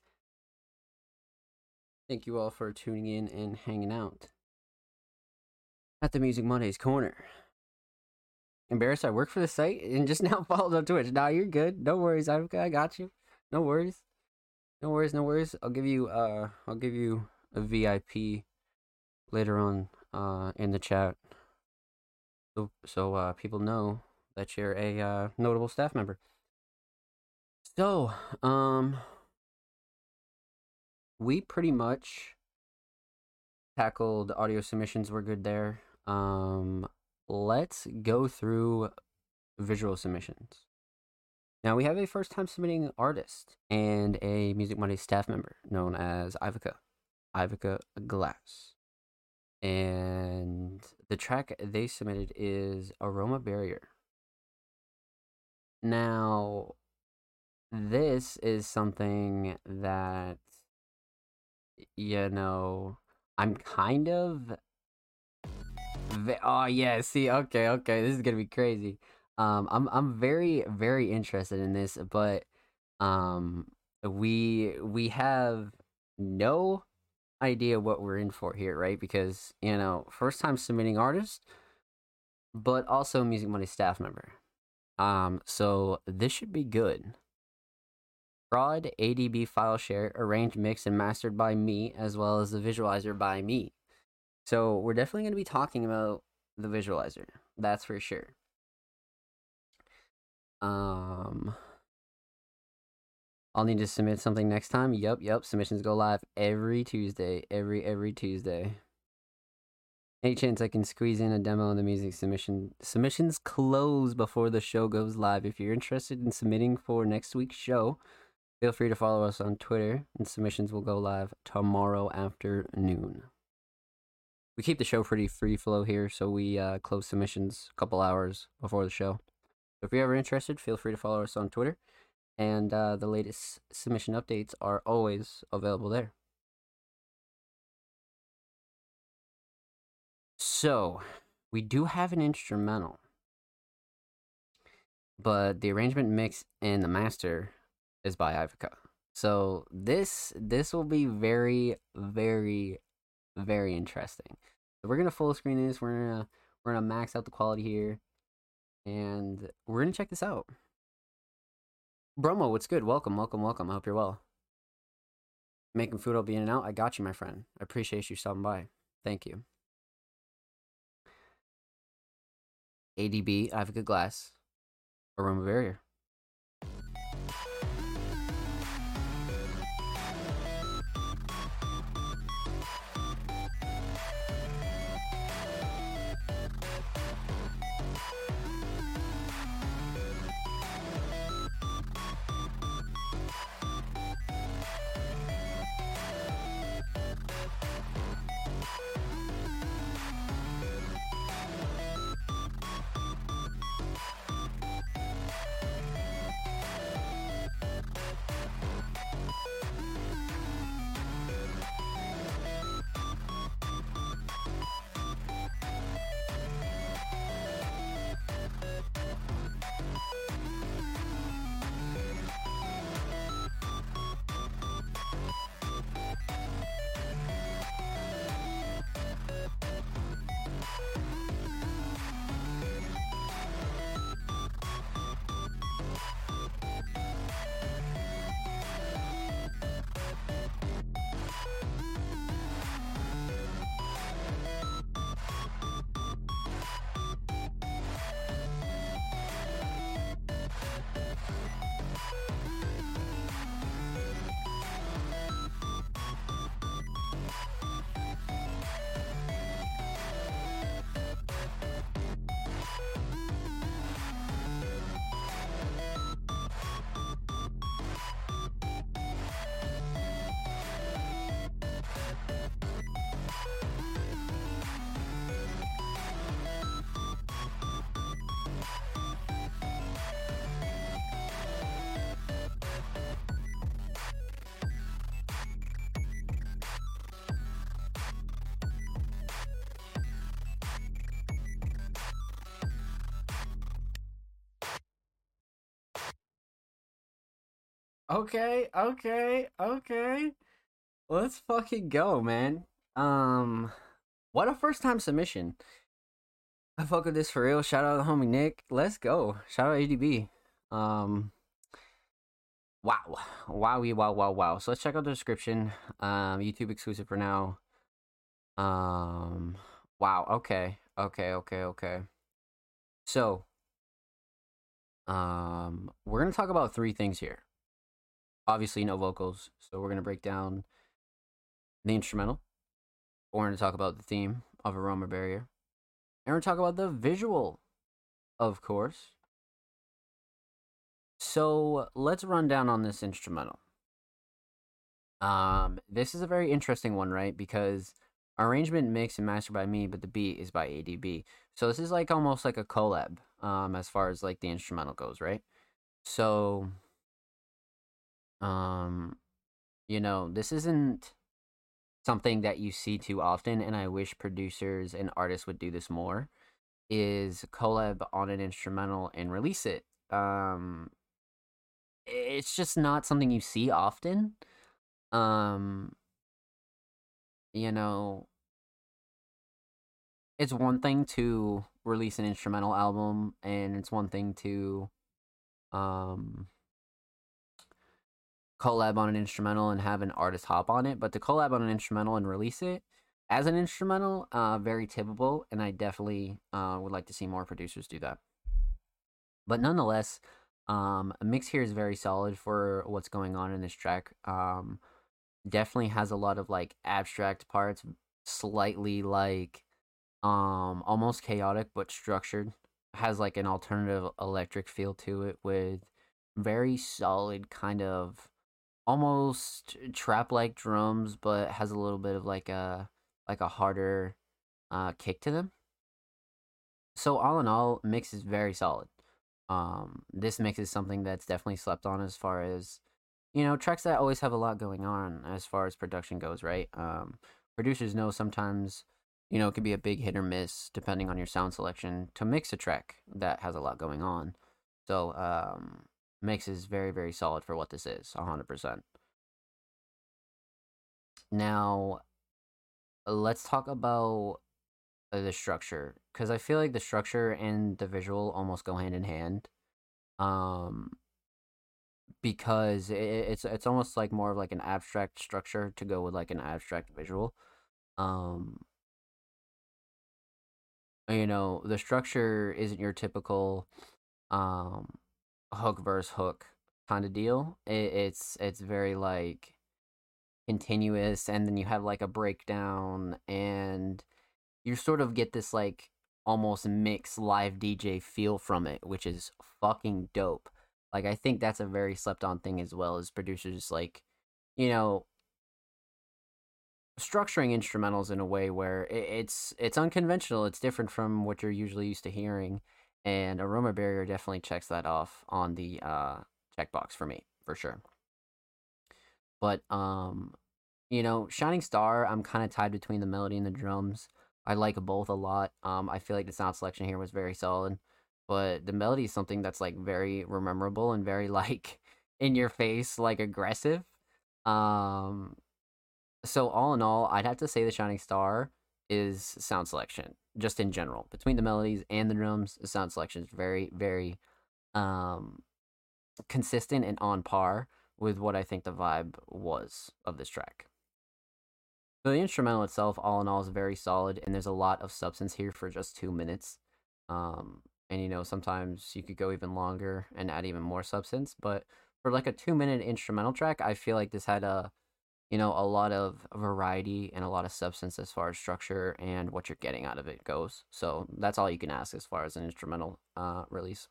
Thank you all for tuning in and hanging out at the Music Mondays corner. Embarrassed, I work for the site and just now followed on Twitch. Nah, you're good. No worries. I I got you. No worries. No worries. No worries. I'll give you uh I'll give you a VIP later on uh in the chat. So so uh people know that you're a uh, notable staff member. So, um we pretty much tackled audio submissions we're good there. Um let's go through visual submissions. Now we have a first time submitting artist and a Music Monday staff member known as Ivica. Ivica Glass. And the track they submitted is Aroma Barrier. Now, this is something that, you know, I'm kind of. Oh yeah, see, okay, okay, this is gonna be crazy. Um, I'm I'm very very interested in this, but um, we we have no idea what we're in for here, right? Because you know, first time submitting artist, but also Music Monday staff member. Um, so this should be good. Fraud ADB file share, arranged, mixed, and mastered by me, as well as the visualizer by me. So we're definitely going to be talking about the visualizer. That's for sure. Um, I'll need to submit something next time. Yep, yep. Submissions go live every Tuesday. Every every Tuesday. Any chance I can squeeze in a demo of the music submission? Submissions close before the show goes live. If you're interested in submitting for next week's show, feel free to follow us on Twitter, and submissions will go live tomorrow afternoon. We keep the show pretty free flow here, so we uh, close submissions a couple hours before the show. So if you're ever interested, feel free to follow us on Twitter, and uh, the latest submission updates are always available there. So, we do have an instrumental, but the arrangement mix and the master is by Ivica. So this this will be very very very interesting. So we're gonna full screen this. We're gonna we're gonna max out the quality here, and we're gonna check this out. Bromo, what's good? Welcome, welcome, welcome. I hope you're well. Making food, I'll be in and out. I got you, my friend. I appreciate you stopping by. Thank you. ADB, I have a good glass. Aroma barrier. Okay, okay, okay. Let's fucking go, man. Um, what a first time submission. I fuck with this for real. Shout out to homie Nick. Let's go. Shout out ADB. Um, wow, wowie, wow, wow, wow. So let's check out the description. Um, YouTube exclusive for now. Um, wow. Okay, okay, okay, okay. So, um, we're gonna talk about three things here. Obviously, no vocals, so we're gonna break down the instrumental. We're gonna talk about the theme of Aroma Barrier, and we're gonna talk about the visual, of course. So let's run down on this instrumental. Um, this is a very interesting one, right? Because arrangement mix, and mastered by me, but the beat is by ADB. So this is like almost like a collab, um, as far as like the instrumental goes, right? So, um, you know, this isn't something that you see too often, and I wish producers and artists would do this more. Is collab on an instrumental and release it. Um, it's just not something you see often. Um, you know, it's one thing to release an instrumental album, and it's one thing to um collab on an instrumental and have an artist hop on it, but to collab on an instrumental and release it as an instrumental, uh, very typical, and I definitely uh, would like to see more producers do that. But nonetheless, um, mix here is very solid for what's going on in this track. Um, definitely has a lot of like abstract parts, slightly like um almost chaotic but structured. Has like an alternative electric feel to it with very solid kind of almost trap like drums, but has a little bit of like a like a harder uh kick to them. So all in all, mix is very solid. Um, this mix is something that's definitely slept on as far as you know tracks that always have a lot going on as far as production goes, right? Um, producers know sometimes you know it could be a big hit or miss depending on your sound selection to mix a track that has a lot going on. So um, mix is very very solid for what this is, hundred percent. Now, let's talk about uh, the structure because I feel like the structure and the visual almost go hand in hand. Um, because it, it's it's almost like more of like an abstract structure to go with like an abstract visual. Um, you know, the structure isn't your typical um hook versus hook kind of deal. It, it's it's very like continuous, and then you have like a breakdown and you sort of get this like almost mix live DJ feel from it, which is fucking dope. Like I think that's a very slept on thing as well as producers like, you know, structuring instrumentals in a way where it's it's unconventional. It's different from what you're usually used to hearing, and Aroma Barrier definitely checks that off on the uh, checkbox for me for sure. But um, you know, Shining Star, I'm kind of tied between the melody and the drums. I like both a lot. Um, I feel like the sound selection here was very solid, but the melody is something that's like very memorable and very like in your face, like aggressive. Um, so all in all, I'd have to say the Shining Star is sound selection, just in general, between the melodies and the drums. The sound selection is very, very um, consistent and on par with what I think the vibe was of this track. So the instrumental itself, all in all, is very solid, and there's a lot of substance here for just two minutes. Um, and you know, sometimes you could go even longer and add even more substance, but for like a two minute instrumental track, I feel like this had a, you know, a lot of variety and a lot of substance as far as structure and what you're getting out of it goes. So that's all you can ask as far as an instrumental uh, release.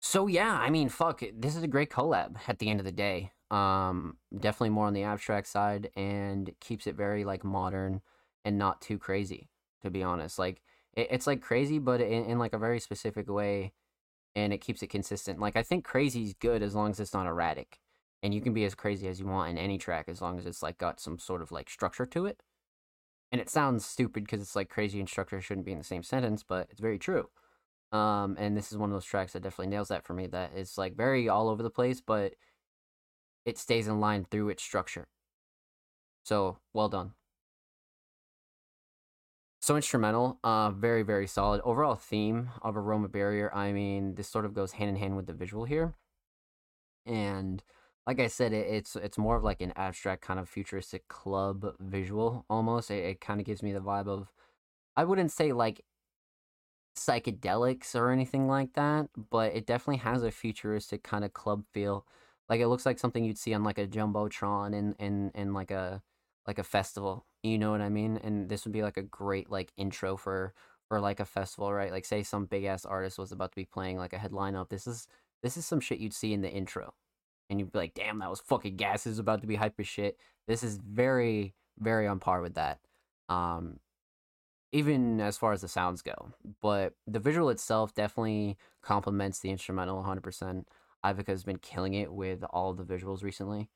So yeah, I mean, fuck, this is a great collab at the end of the day. Um, definitely more on the abstract side and keeps it very like modern and not too crazy. To be honest, like it, it's like crazy, but in, in like a very specific way, and it keeps it consistent. Like I think crazy is good as long as it's not erratic, and you can be as crazy as you want in any track as long as it's like got some sort of like structure to it. And it sounds stupid because it's like crazy and structure shouldn't be in the same sentence, but it's very true. Um, and this is one of those tracks that definitely nails that for me. That is like very all over the place, but it stays in line through its structure. So well done. So instrumental, uh, very very solid. Overall theme of Aroma Barrier. I mean, this sort of goes hand in hand with the visual here, and like I said, it, it's it's more of like an abstract kind of futuristic club visual almost. It, it kind of gives me the vibe of, I wouldn't say like psychedelics or anything like that, but it definitely has a futuristic kind of club feel. Like it looks like something you'd see on like a jumbotron in in in like a like a festival. You know what I mean? And this would be like a great like intro for for like a festival, right? Like say some big ass artist was about to be playing like a headline up. This is this is some shit you'd see in the intro. And you'd be like, damn, that was fucking gas. This is about to be hyper shit. This is very, very on par with that. Um, even as far as the sounds go. But the visual itself definitely complements the instrumental 100%. Ivica has been killing it with all the visuals recently.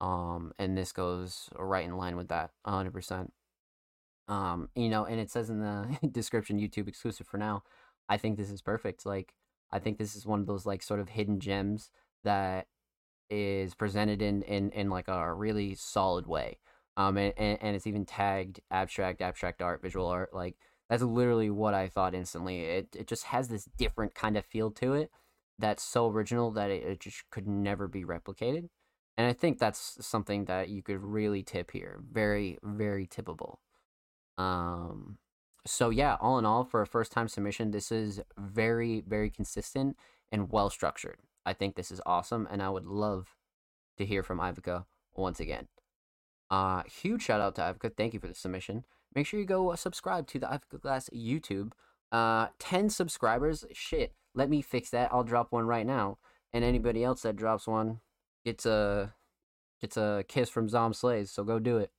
Um, and this goes right in line with that 100%. Um, you know, and it says in the description YouTube exclusive for now. I think this is perfect. Like, I think this is one of those like sort of hidden gems that is presented in in in like a really solid way um, and, and, and it's even tagged abstract, abstract art, visual art. Like that's literally what I thought instantly. It it just has this different kind of feel to it that's so original that it, it just could never be replicated. And I think that's something that you could really tip here. Very, very tippable. Um, so yeah, all in all, for a first time submission, this is very, very consistent and well structured. I think this is awesome, and I would love to hear from Ivica once again. Uh, huge shout out to Ivica. Thank you for the submission. Make sure you go subscribe to the Ivica Glass YouTube. Uh, 10 subscribers. Shit. Let me fix that. I'll drop one right now. And anybody else that drops one gets a gets a kiss from Zomb Slays. So go do it.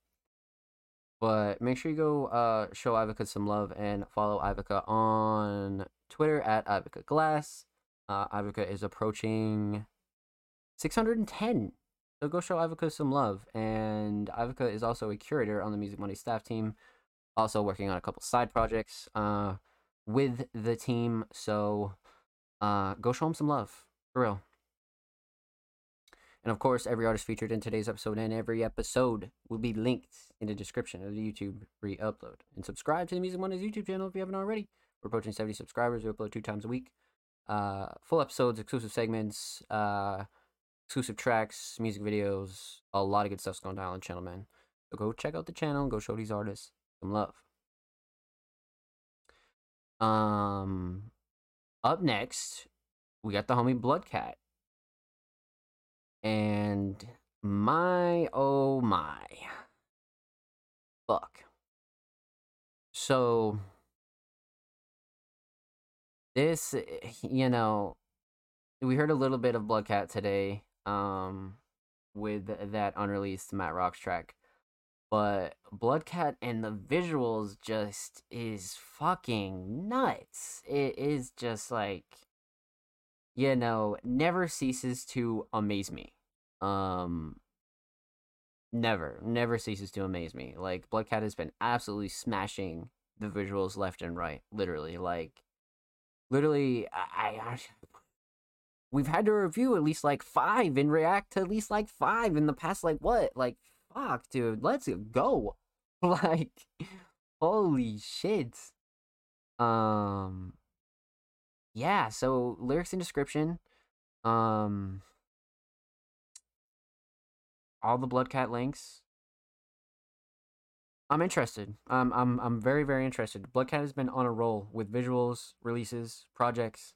But make sure you go uh, show Ivica some love and follow Ivica on Twitter at Ivica Glass. Uh, Ivica is approaching 610 so go show Ivica some love. And Ivica is also a curator on the Music Monday staff team, also working on a couple side projects uh, with the team. So uh, go show him some love, for real. And of course, every artist featured in today's episode and every episode will be linked in the description of the YouTube re upload. And subscribe to the Music Mondays YouTube channel if you haven't already. We're approaching 70 subscribers. We upload two times a week. Uh, full episodes, exclusive segments, uh, exclusive tracks, music videos, a lot of good stuff's going down on the channel, man. So go check out the channel, go show these artists some love. Um, up next, we got the homie Bloodcat. And my oh my. Fuck. So this you know we heard a little bit of Bloodcat today um with that unreleased Matt Rocks track. But Bloodcat and the visuals just is fucking nuts. It is just like you know, never ceases to amaze me. Um never, never ceases to amaze me. Like Bloodcat has been absolutely smashing the visuals left and right, literally. Like literally I, I we've had to review at least like five and react to at least like five in the past like what like fuck dude let's go like holy shit um yeah so lyrics and description um all the bloodcat links i'm interested um, i'm i'm very very interested bloodcat has been on a roll with visuals releases projects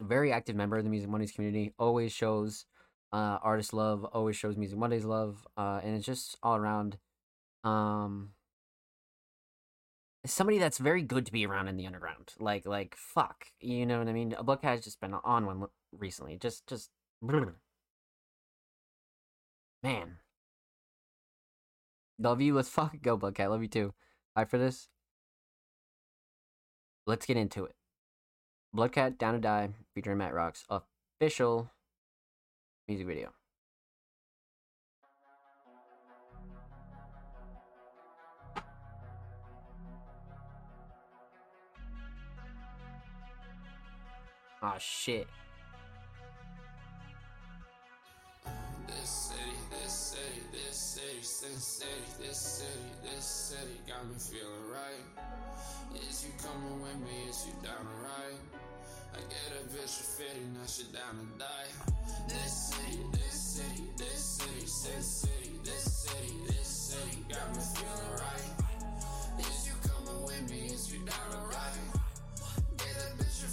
very active member of the Music Mondays community. Always shows uh, artist love. Always shows Music Mondays love, uh, and it's just all around. Um, somebody that's very good to be around in the underground. Like, like fuck, you know what I mean? Bloodcat has just been on one recently. Just, just, man. Love you. Let's fucking go, Book. Bloodcat. Love you too. Bye for this. Let's get into it. Bloodcat Down to Die featuring Matt Rocks official music video. Ah shit. This city, this city, this city, this city, this got me feeling right. Is you coming with me? Is you down to? I get a for 50, now she down to die. This city, this city, this city, sin city, this city, this city got me feeling right. Is you coming with me? Is you down to?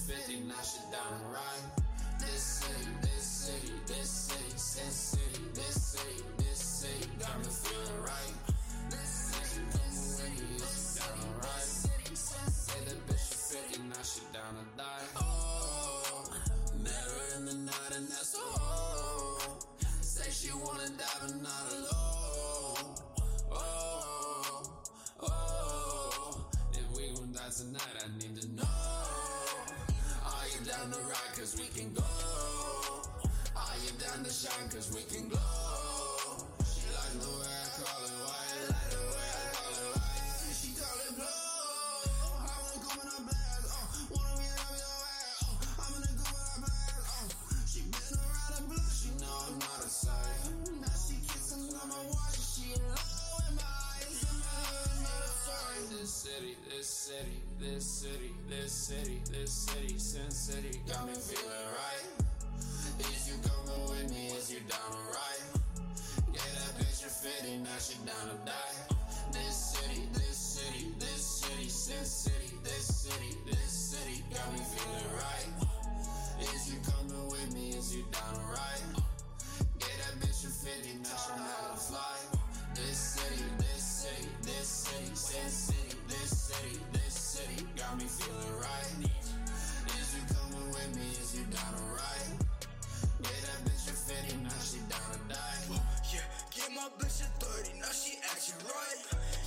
50, now she down ride. This city, this city, this city, sin city, this city, this city got me feeling right. This city, this city, is you down to ride? Get a bitch for 50, now she down to die. Oh, met her in the night and that's a oh. Say she wanna die but not alone. Oh, oh, oh, if we gon' die tonight, I need to know. Down to ride cause we can go? Are you down to shine cause we can glow? She like the way I call it white, like the way I call it white. She call it blow. I wanna blast, oh. Uh, wanna be up your ass, oh. Uh, I'm gonna blast, oh. She been around the block, she know I'm not a. Now she kissing on my watch, she in love with my eyes. This city, this city, this city, this city, this city, Sin City got me feeling right. Is you coming with me? Is you down to ride? Yeah, that bitch for 50, now she down to die. This city, this city, this city, Sin City, this city, this city got me feeling right. Is you coming with me? Is you down to ride? Yeah, that bitch for 50, now she down to fly. This city, this city, this city, Sin City, this city, this city got me feeling right. Is you coming with me? Is you down to ride? Yeah, that bitch for 50, now she down to die. Yeah, get my bitch at 30, now she acting right.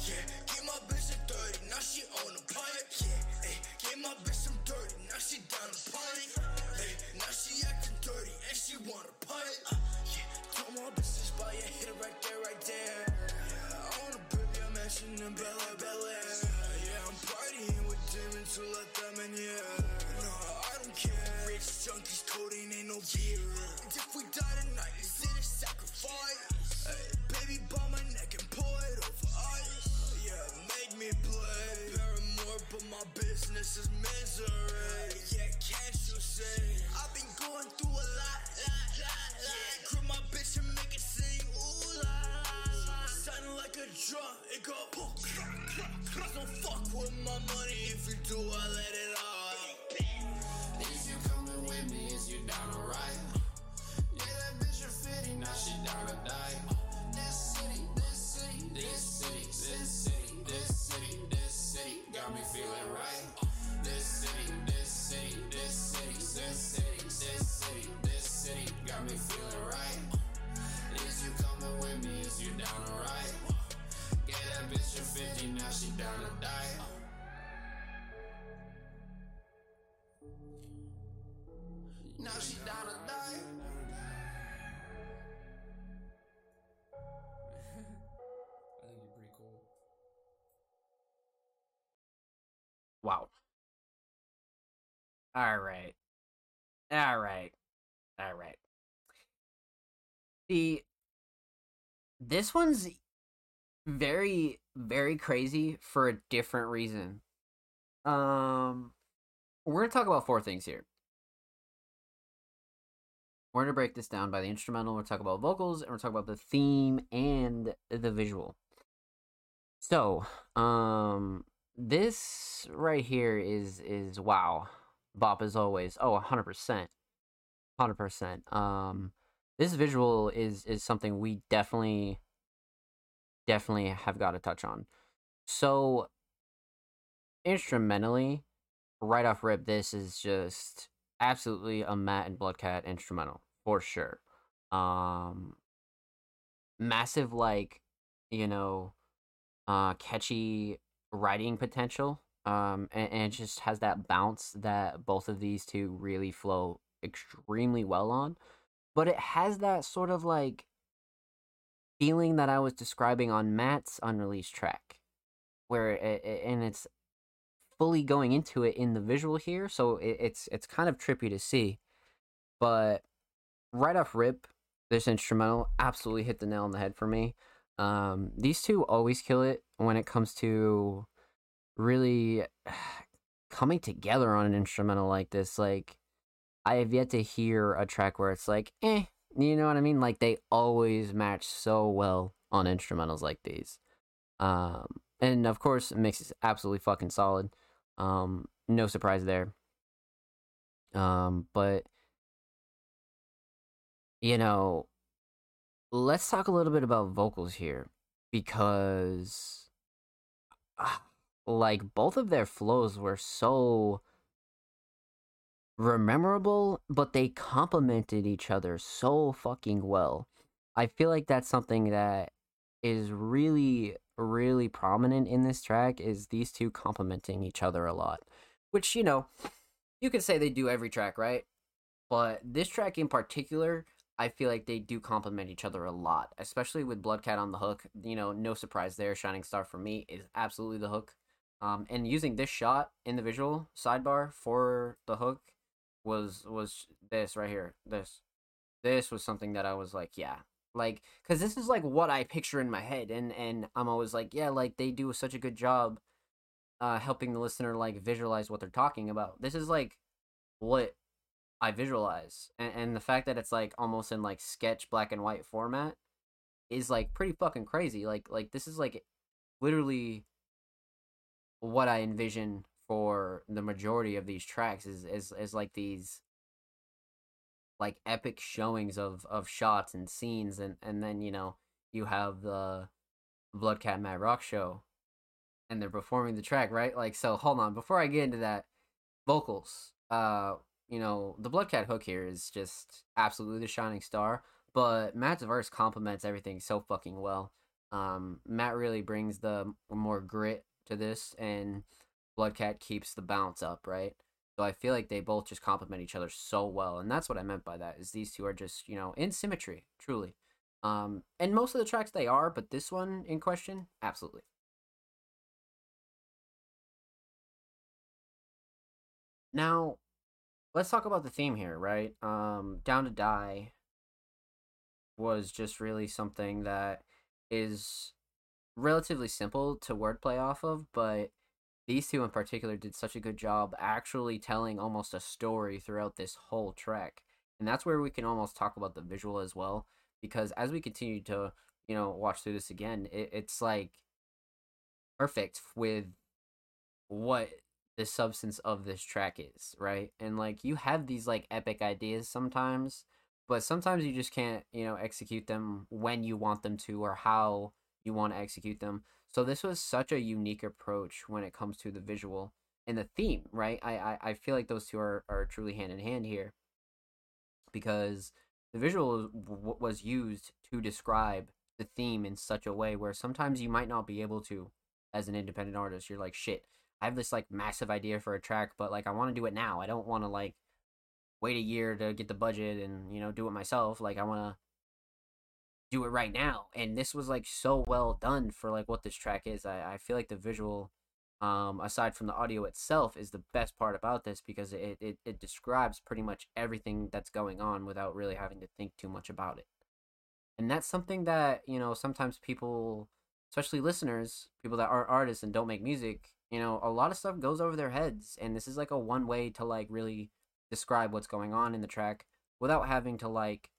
Yeah, get my bitch at 30, now she on the pipe. Yeah, hey, get my bitch some dirty, now she down the pipe. Hey, now she acting dirty and she wanna pipe. Uh, yeah, told my bitches buy a hit right there, right there. Yeah, I wanna build your mansion in Bel Air, Bel Air. Yeah, I'm partying demons to let them in, yeah. No, I don't care. Rich junkies, codeine ain't no gear. And if we die tonight, is it a sacrifice? Hey, baby, by my neck and pour it over ice. Yeah, make me play. Paramore, but my business is misery. Yeah, can't you see? I've been going through a lot, lot, It go. Don't fuck with my money. If you do, I let it out. Is you coming with me? Is you down? Yeah, that bitch for 50, now she down to die. This city, this city, this city, this city, this city, this city got me feeling right. This city, this city, this city, this city, this city, this city got me feeling right. Is you coming with me? Is you down to ride? 50, now she down to die. Now she down to die. I think you're pretty cool. Wow. All right. All right. All right. The this one's very very crazy for a different reason. Um we're to talk about four things here. We're to break this down by the instrumental, we're talk about vocals, and we're talk about the theme and the visual. So, um this right here is is wow. Bop as always. Oh, 100%. 100%. Um this visual is is something we definitely definitely have got to touch on. So instrumentally, right off rip, this is just absolutely a Matt and Bloodcat instrumental for sure. Um, massive like you know, uh, catchy writing potential. Um, and, and it just has that bounce that both of these two really flow extremely well on. But it has that sort of like feeling that I was describing on Matt's unreleased track, where it, it- and it's fully going into it in the visual here, so it, it's it's kind of trippy to see. But right off rip, this instrumental absolutely hit the nail on the head for me. Um, these two always kill it when it comes to really coming together on an instrumental like this. Like, I have yet to hear a track where it's like, eh, you know what I mean? Like, they always match so well on instrumentals like these. Um, and of course, mix is absolutely fucking solid. Um, no surprise there. Um, but you know, let's talk a little bit about vocals here because ah, like both of their flows were so memorable, but they complemented each other so fucking well. I feel like that's something that is really really prominent in this track is these two complementing each other a lot. Which, you know, you could say they do every track, right? But this track in particular, I feel like they do complement each other a lot, especially with Bloodcat on the hook. You know, no surprise there. Shining Star for me is absolutely the hook. Um, and using this shot in the visual sidebar for the hook was was this right here. This this was something that I was like, yeah, like because this is like what i picture in my head and and i'm always like yeah like they do such a good job uh helping the listener like visualize what they're talking about this is like what i visualize and, and the fact that it's like almost in like sketch black and white format is like pretty fucking crazy like like this is like literally what i envision for the majority of these tracks is is, is like these like epic showings of of shots and scenes and and then you know you have the Bloodcat Matt Rock show and they're performing the track right? Like so hold on before I get into that vocals uh you know the Bloodcat hook here is just absolutely the shining star but Matt's verse complements everything so fucking well. Um Matt really brings the more grit to this and Bloodcat keeps the bounce up right so I feel like they both just complement each other so well, and that's what I meant by that. Is these two are just you know in symmetry, truly. Um, and most of the tracks they are, but this one in question, absolutely. Now, let's talk about the theme here, right? Um, Down to Die was just really something that is relatively simple to wordplay off of, but these two in particular did such a good job actually telling almost a story throughout this whole track. And that's where we can almost talk about the visual as well. Because as we continue to, you know, watch through this again, it, it's like perfect with what the substance of this track is, right? And like you have these like epic ideas sometimes, but sometimes you just can't, you know, execute them when you want them to or how you want to execute them. So this was such a unique approach when it comes to the visual and the theme, right? I I, I feel like those two are, are truly hand in hand here because the visual was used to describe the theme in such a way where sometimes you might not be able to as an independent artist. You're like, shit, I have this like massive idea for a track, but like I want to do it now. I don't want to like wait a year to get the budget and you know do it myself. Like I want to do it right now. And this was like so well done for like what this track is. I, I feel like the visual, um, aside from the audio itself, is the best part about this because it, it, it describes pretty much everything that's going on without really having to think too much about it. And that's something that, you know, sometimes people, especially listeners, people that aren't artists and don't make music, you know, a lot of stuff goes over their heads. And this is like a one way to like really describe what's going on in the track without having to like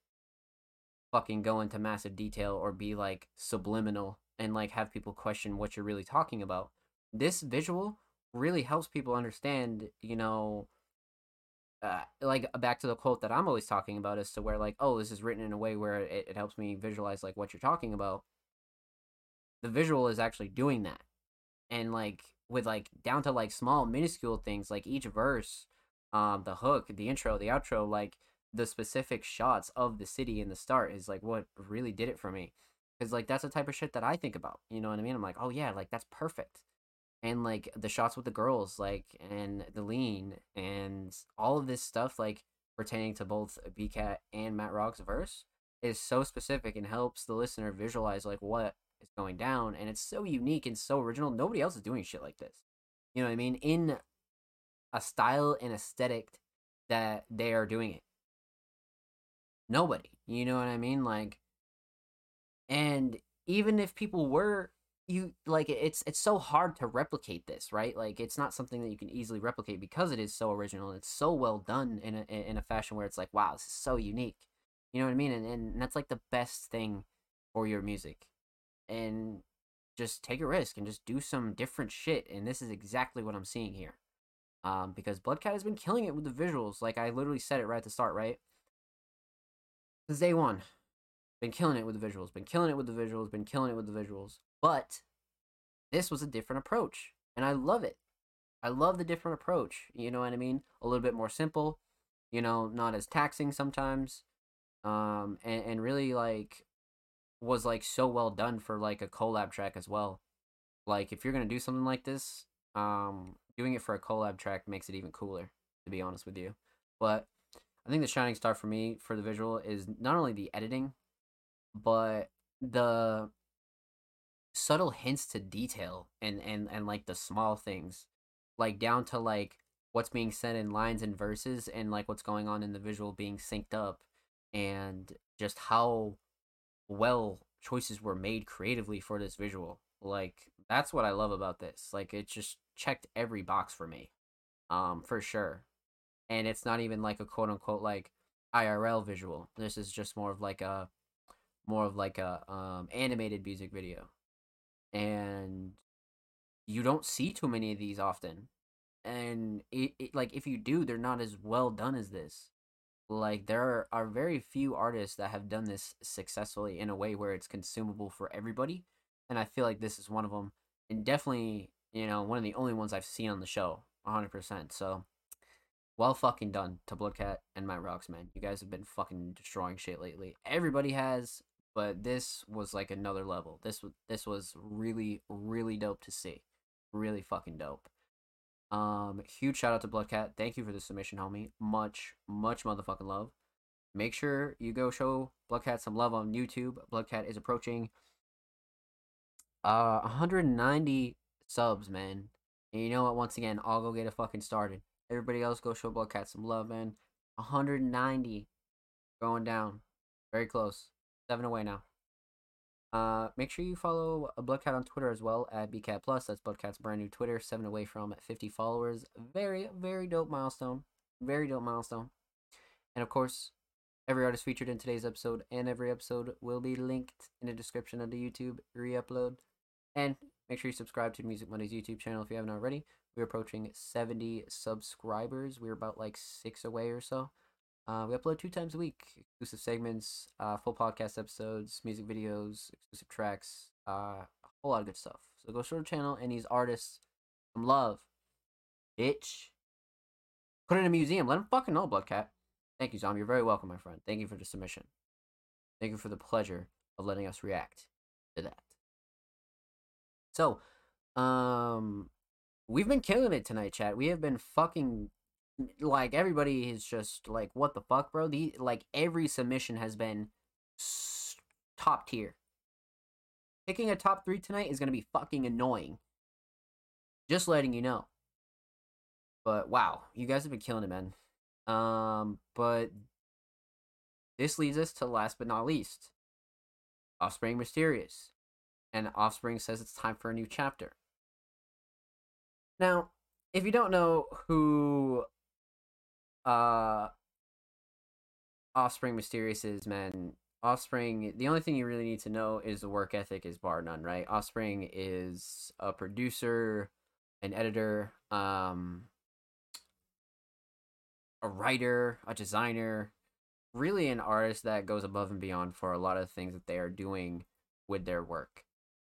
fucking go into massive detail or be like subliminal and like have people question what you're really talking about. This visual really helps people understand, you know, uh, like back to the quote that I'm always talking about as to where like, oh, this is written in a way where it, it helps me visualize like what you're talking about. The visual is actually doing that. And like with like down to like small minuscule things like each verse, um, the hook, the intro, the outro, like the specific shots of the city in the start is like what really did it for me because like that's the type of shit that i think about you know what i mean i'm like oh yeah like that's perfect and like the shots with the girls like and the lean and all of this stuff like pertaining to both bcat and matt rock's verse is so specific and helps the listener visualize like what is going down and it's so unique and so original nobody else is doing shit like this You know what I mean? In a style and aesthetic that they are doing it. Nobody. You know what I mean? Like and even if people were you like it's it's so hard to replicate this, right? Like it's not something that you can easily replicate because it is so original. It's so well done in a in a fashion where it's like, wow, this is so unique. You know what I mean? And and that's like the best thing for your music. And just take a risk and just do some different shit. And this is exactly what I'm seeing here. Um, because Bloodcat has been killing it with the visuals. Like I literally said it right at the start, right? Since day one. Been killing it with the visuals, been killing it with the visuals, been killing it with the visuals. But this was a different approach. And I love it. I love the different approach. You know what I mean? A little bit more simple, you know, not as taxing sometimes. Um, and, and really like was like so well done for like a collab track as well. Like if you're gonna do something like this, um, doing it for a collab track makes it even cooler, to be honest with you. But I think the shining star for me for the visual is not only the editing, but the subtle hints to detail and and and like the small things, like down to like what's being said in lines and verses and like what's going on in the visual being synced up and just how well choices were made creatively for this visual. Like that's what I love about this. Like it just checked every box for me. Um for sure. And it's not even like a quote unquote like IRL visual. This is just more of like a more of like a um animated music video. And you don't see too many of these often. And it, it like if you do, they're not as well done as this like there are very few artists that have done this successfully in a way where it's consumable for everybody and i feel like this is one of them and definitely you know one of the only ones i've seen on the show 100% so well fucking done to bloodcat and matt rocks man you guys have been fucking destroying shit lately everybody has but this was like another level this was this was really really dope to see really fucking dope um, huge shout out to Bloodcat. Thank you for the submission, homie. Much, much motherfucking love. Make sure you go show Bloodcat some love on YouTube. Bloodcat is approaching uh 190 subs, man. And you know what? Once again, I'll go get it fucking started. Everybody else go show Bloodcat some love, man. 190 going down. Very close. Seven away now. Uh, make sure you follow Bloodcat on Twitter as well at BCat Plus. That's Bloodcat's brand new Twitter, seven away from 50 followers. Very, very dope milestone. Very dope milestone. And of course, every artist featured in today's episode and every episode will be linked in the description of the YouTube re-upload. And make sure you subscribe to Music Mondays YouTube channel if you haven't already. We're approaching 70 subscribers. We're about like six away or so. Uh, we upload two times a week, exclusive segments, uh, full podcast episodes, music videos, exclusive tracks, uh, a whole lot of good stuff. So go show the channel and these artists some love. Bitch. Put it in a museum. Let them fucking know, Bloodcat. Thank you, Zombie. You're very welcome, my friend. Thank you for the submission. Thank you for the pleasure of letting us react to that. So, um, we've been killing it tonight, chat. We have been fucking like everybody is just like what the fuck bro? The like every submission has been s- top tier. Picking a top three tonight is gonna be fucking annoying. Just letting you know. But wow you guys have been killing it man. Um but this leads us to last but not least offspring mysterious. And offspring says it's time for a new chapter now if you don't know who uh offspring mysterious is man offspring the only thing you really need to know is the work ethic is bar none right? Offspring is a producer an editor um a writer a designer really an artist that goes above and beyond for a lot of things that they are doing with their work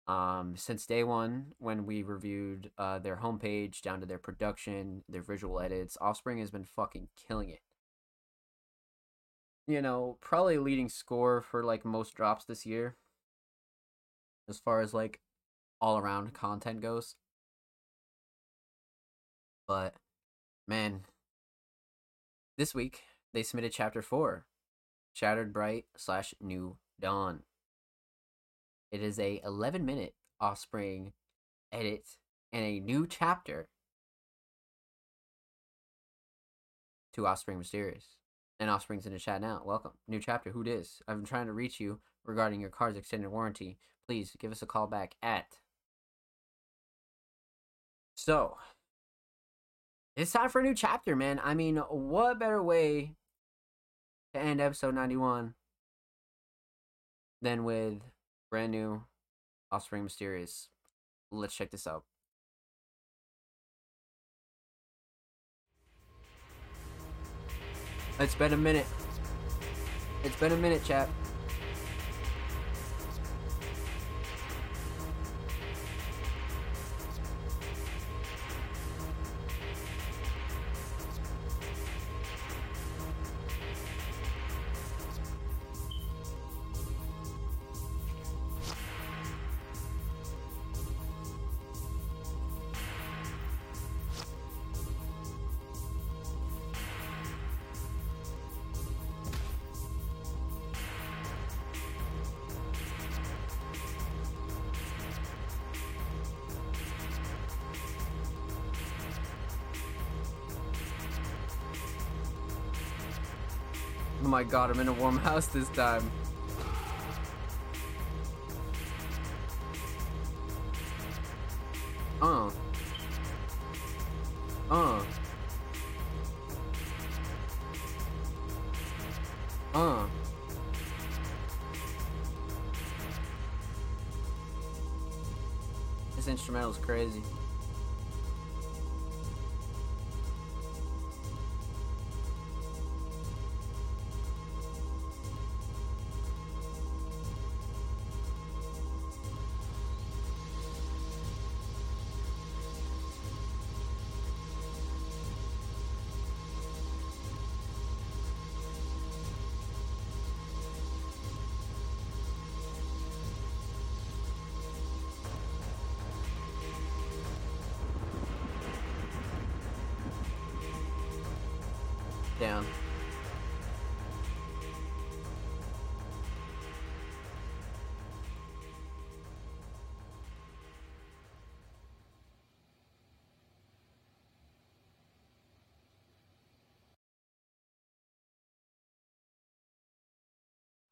um, since day one when we reviewed uh, their homepage down to their production, their visual edits. Offspring has been fucking killing it. You know, probably leading score for like most drops this year, as far as like all around content goes. But man, this week they submitted chapter four, Shattered Bright slash New Dawn. It is a 11 minute Offspring edit and a new chapter to Offspring Mysterious. And Offspring's in the chat now. Welcome. New chapter. Who dis? I've been trying to reach you regarding your car's extended warranty. Please give us a call back at. So, it's time for a new chapter, man. I mean, what better way to end episode 91 than with brand new Offspring Mysterious? Let's check this out. It's been a minute. It's been a minute, chap. Oh my god, I'm in a warm house this time. Uh. Uh. Uh. This instrumental's crazy.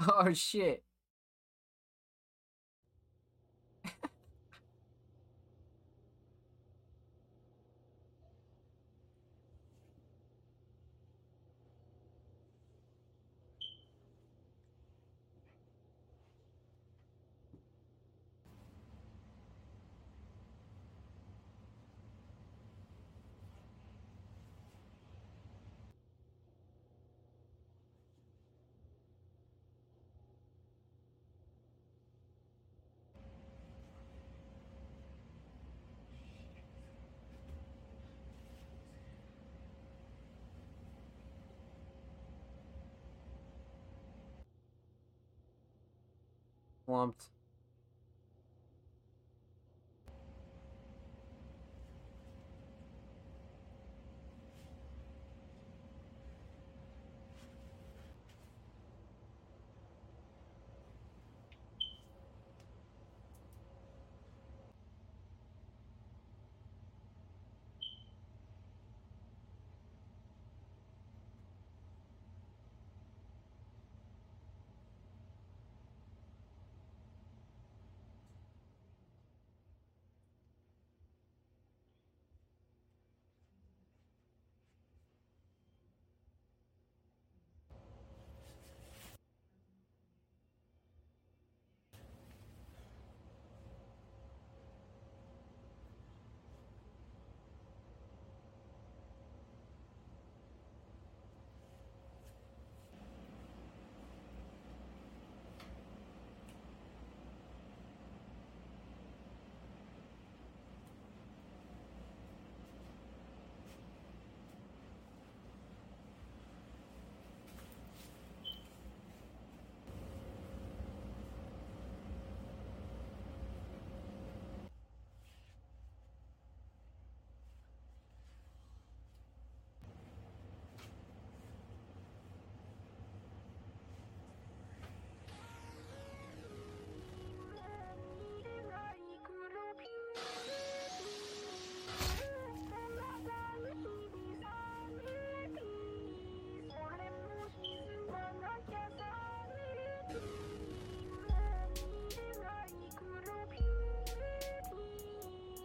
Oh shit. Slumped.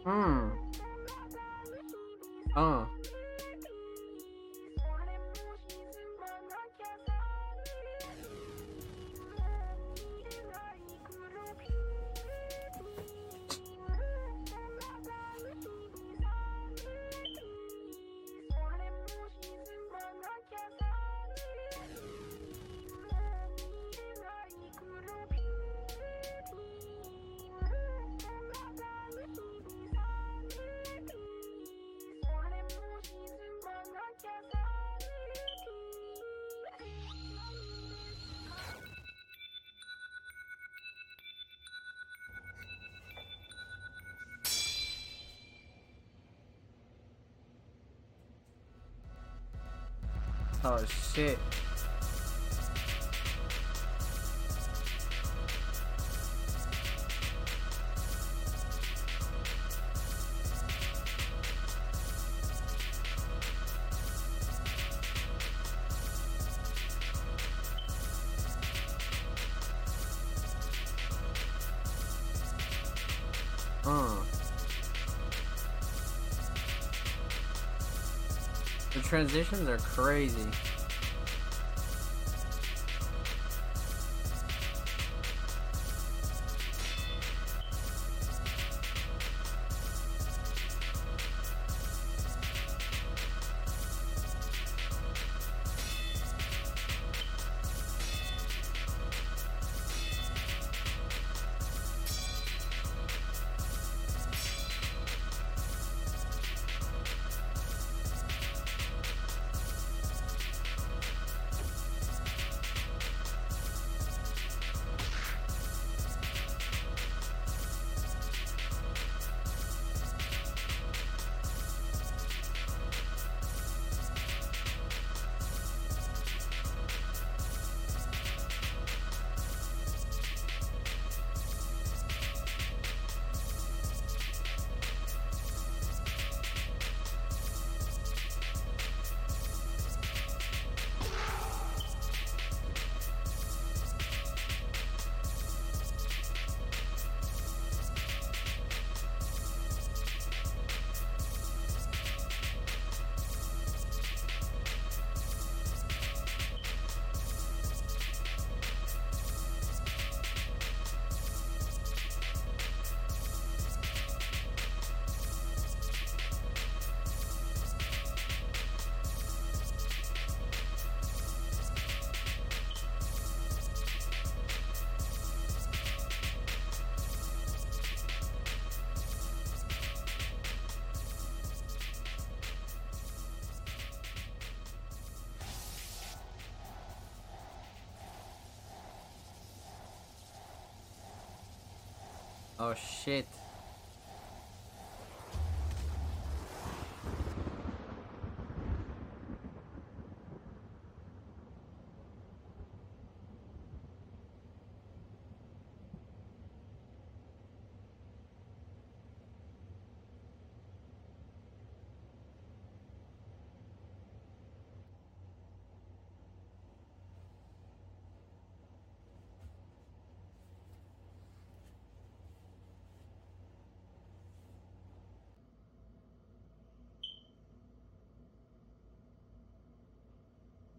Hmm. Uh. Oh shit. Uh. Transitions are crazy. Shit.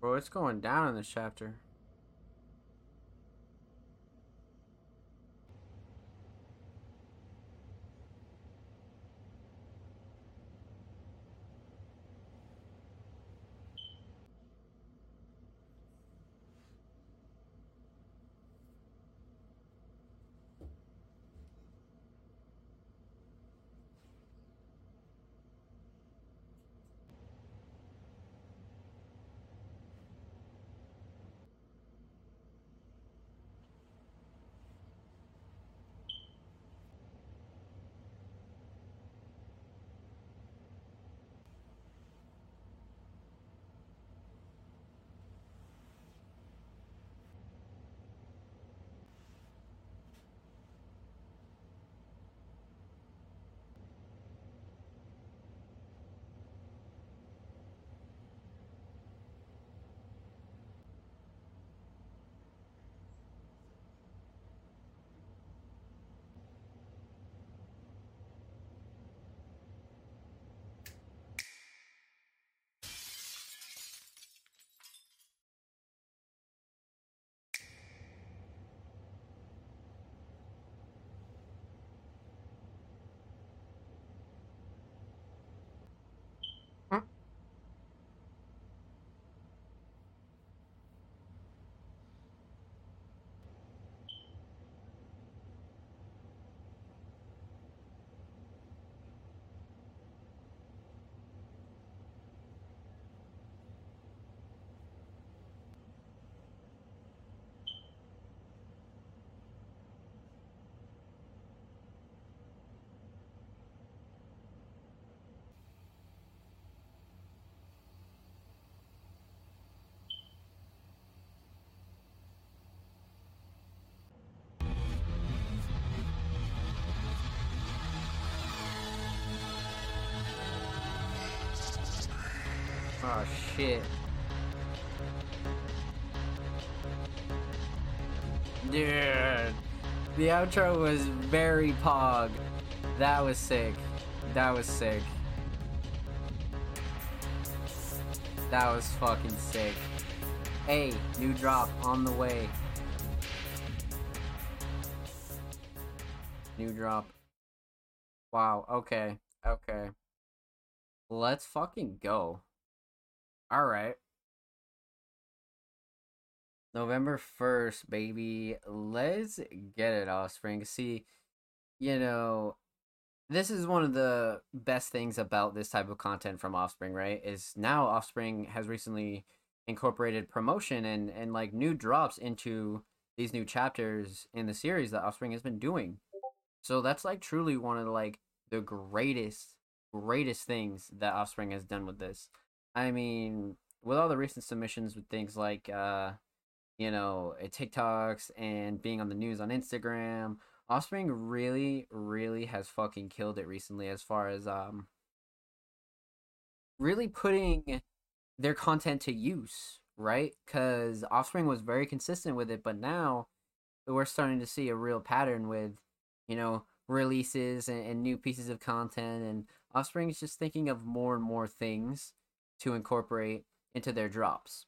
Bro, it's going down in this chapter. Oh shit. Dude. The outro was very pog. That was sick. That was sick. That was fucking sick. Hey, new drop on the way. New drop. Wow, okay. Okay. Let's fucking go. Alright. November 1st, baby. Let's get it, Offspring. See, you know, this is one of the best things about this type of content from Offspring, right? Is now Offspring has recently incorporated promotion and, and like new drops into these new chapters in the series that Offspring has been doing. So that's like truly one of the, like the greatest, greatest things that Offspring has done with this. I mean, with all the recent submissions with things like uh you know, uh, TikToks and being on the news on Instagram. Offspring really, really has fucking killed it recently as far as um really putting their content to use, right? Because Offspring was very consistent with it, but now we're starting to see a real pattern with, you know, releases and, and new pieces of content, and Offspring is just thinking of more and more things to incorporate into their drops.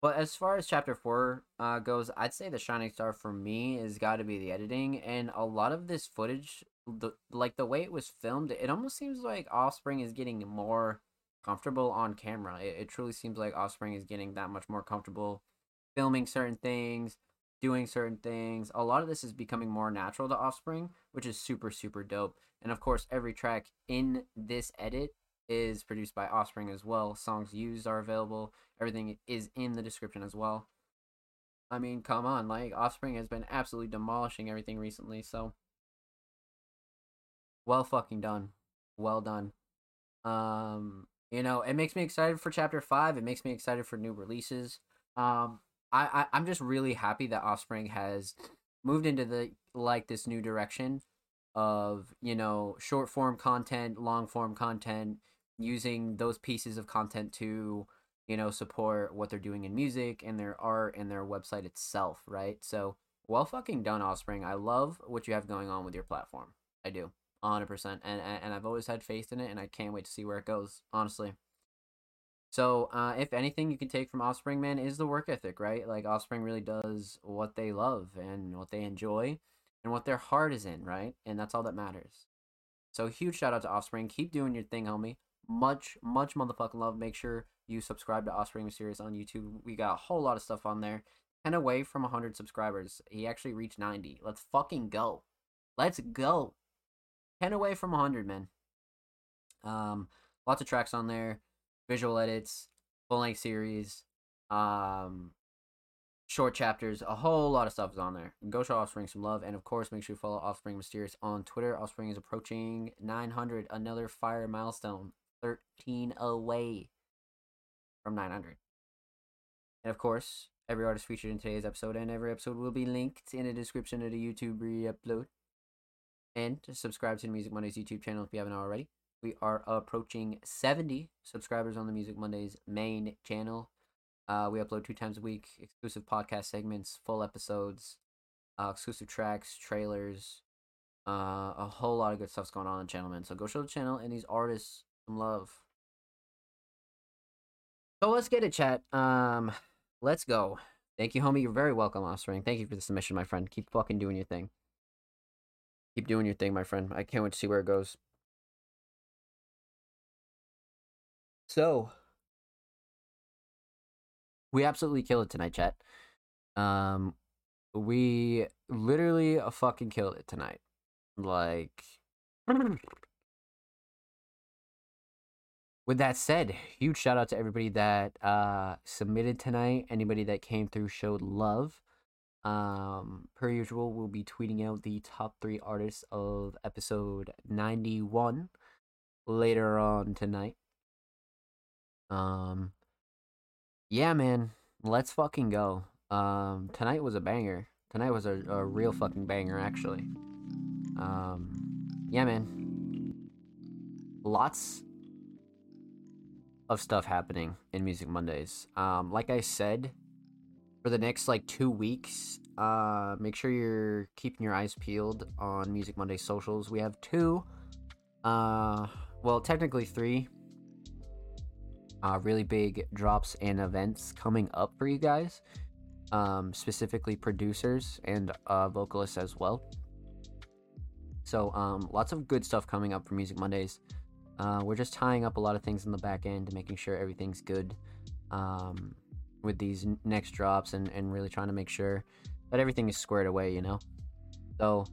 But as far as chapter four uh, goes, I'd say the shining star for me has got to be the editing, and a lot of this footage, the like the way it was filmed, it almost seems like Offspring is getting more comfortable on camera. It, it truly seems like Offspring is getting that much more comfortable filming certain things, doing certain things. A lot of this is becoming more natural to Offspring, which is super super dope. And of course, every track in this edit is produced by Offspring as well. Songs used are available. Everything is in the description as well. I mean, come on, like Offspring has been absolutely demolishing everything recently, so well fucking done. Well done. Um, you know, it makes me excited for chapter 5. It makes me excited for new releases. Um I, I I'm just really happy that Offspring has moved into the like this new direction of, you know, short form content, long form content, using those pieces of content to you know support what they're doing in music and their art and their website itself right? So well fucking done offspring. I love what you have going on with your platform. I do 100% and and i've always had faith in it and i can't wait to see where it goes honestly. So uh, if anything you can take from offspring man is the work ethic right? Like offspring really does what they love and what they enjoy and what their heart is in right? And that's all that matters. So huge shout out to offspring. Keep doing your thing homie much, much motherfucking love. Make sure you subscribe to Offspring Mysterious on YouTube. We got a whole lot of stuff on there. 10 away from 100 subscribers. He actually reached 90. Let's fucking go. Let's go. 10 away from 100, man. Um, lots of tracks on there, visual edits, full length series, um, short chapters, a whole lot of stuff is on there. Go show Offspring some love, and of course, make sure you follow Offspring Mysterious on Twitter. Offspring is approaching 900, another fire milestone. 13 away from 900. And of course, every artist featured in today's episode and every episode will be linked in the description of the YouTube re-upload. And subscribe to the Music Mondays YouTube channel if you haven't already. We are approaching 70 subscribers on the Music Mondays main channel. Uh, we upload two times a week, exclusive podcast segments, full episodes, uh, exclusive tracks, trailers, uh, a whole lot of good stuff's going on on the channel, man. So go show the channel and these artists some love. So let's get it, chat. Um, let's go. Thank you, homie. You're very welcome, Offspring. Thank you for the submission, my friend. Keep fucking doing your thing. Keep doing your thing, my friend. I can't wait to see where it goes. So, we absolutely killed it tonight, chat. Um, we literally fucking killed it tonight. Like, with that said, huge shout out to everybody that uh, submitted tonight. Anybody that came through showed love. Um, per usual, we'll be tweeting out the top three artists of episode 91 later on tonight. Um, yeah, man, let's fucking go. Um, tonight was a banger. Tonight was a, a real fucking banger, actually. Um, yeah, man. Lots of stuff happening in Music Mondays. Um, like I said, for the next like two weeks, uh, make sure you're keeping your eyes peeled on Music Monday socials. We have two, uh, well, technically three, uh, really big drops and events coming up for you guys. Um, specifically producers and uh, vocalists as well. So, um, lots of good stuff coming up for Music Mondays. Uh, we're just tying up a lot of things in the back end making sure everything's good um, with these next drops and, and really trying to make sure that everything is squared away, you know? So,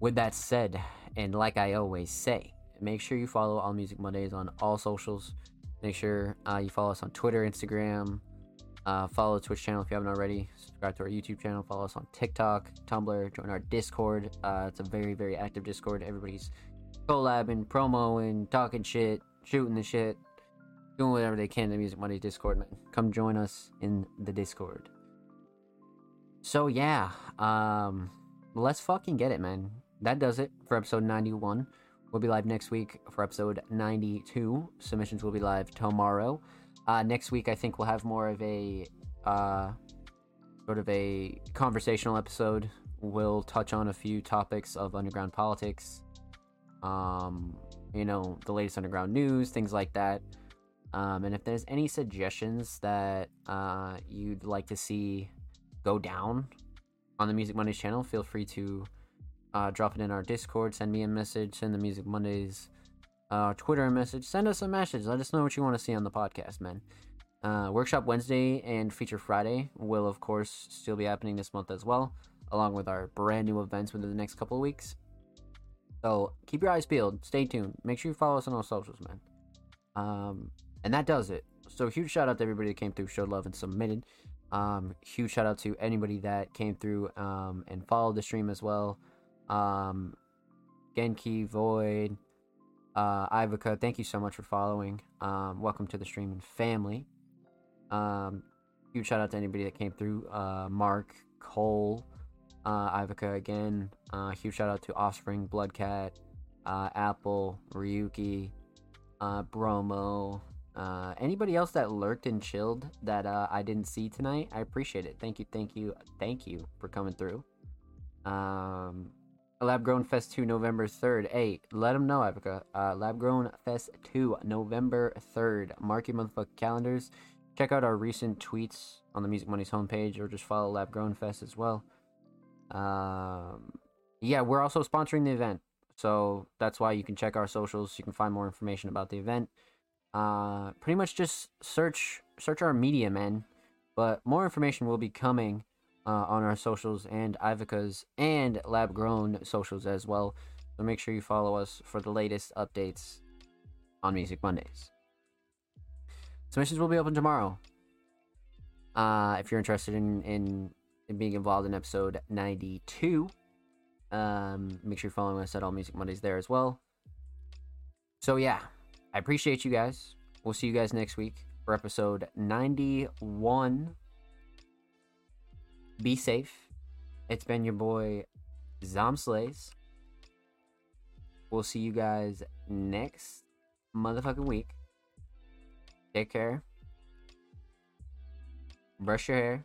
with that said, and like I always say, make sure you follow All Music Mondays on all socials. Make sure uh, you follow us on Twitter, Instagram, uh, follow the Twitch channel if you haven't already. Subscribe to our YouTube channel. Follow us on TikTok, Tumblr. Join our Discord. Uh, it's a very, very active Discord. Everybody's collabing, promoing, talking shit, shooting the shit, doing whatever they can to Music Monday Discord, man. Come join us in the Discord. So yeah, um, let's fucking get it, man. That does it for episode 91. We'll be live next week for episode 92. Submissions will be live tomorrow. Uh, next week, I think we'll have more of a uh, sort of a conversational episode. We'll touch on a few topics of underground politics, um, you know, the latest underground news, things like that. Um, and if there's any suggestions that uh, you'd like to see go down on the Music Mondays channel, feel free to uh, drop it in our Discord, send me a message, send the Music Mondays uh, Twitter a message, send us a message. Let us know what you want to see on the podcast, man. Uh, Workshop Wednesday and Feature Friday will, of course, still be happening this month as well, along with our brand new events within the next couple of weeks. So keep your eyes peeled. Stay tuned. Make sure you follow us on all socials, man. Um, and that does it. So huge shout out to everybody that came through, showed love, and submitted. Um, huge shout out to anybody that came through um, and followed the stream as well. Um, Genki, Void, uh, Ivica, thank you so much for following. Um, welcome to the streaming family. Um, huge shout out to anybody that came through. Uh, Mark, Cole, uh, Ivica again. Uh, huge shout out to Offspring, Bloodcat, uh, Apple, Ryuki, uh, Bromo. Uh, anybody else that lurked and chilled that uh, I didn't see tonight, I appreciate it. Thank you, thank you, thank you for coming through. Um, Lab Grown Fest 2 November 3rd. Hey, let them know, Ivica. Uh, Lab Grown Fest 2 November 3rd. Mark your motherfucking calendars. Check out our recent tweets on the Music Monday's homepage or just follow Lab Grown Fest as well. Um, yeah, we're also sponsoring the event. So that's why you can check our socials. You can find more information about the event. Uh, pretty much just search search our media, man. But more information will be coming uh, on our socials and Ivica's and Lab Grown socials as well. So make sure you follow us for the latest updates on Music Mondays. Submissions will be open tomorrow. Uh, if you're interested in, in, in being involved in episode 92, um, make sure you're following us at All Music Mondays there as well. So, yeah, I appreciate you guys. We'll see you guys next week for episode 91 be safe. It's been your boy Zomb Slays. We'll see you guys next motherfucking week. Take care. Brush your hair.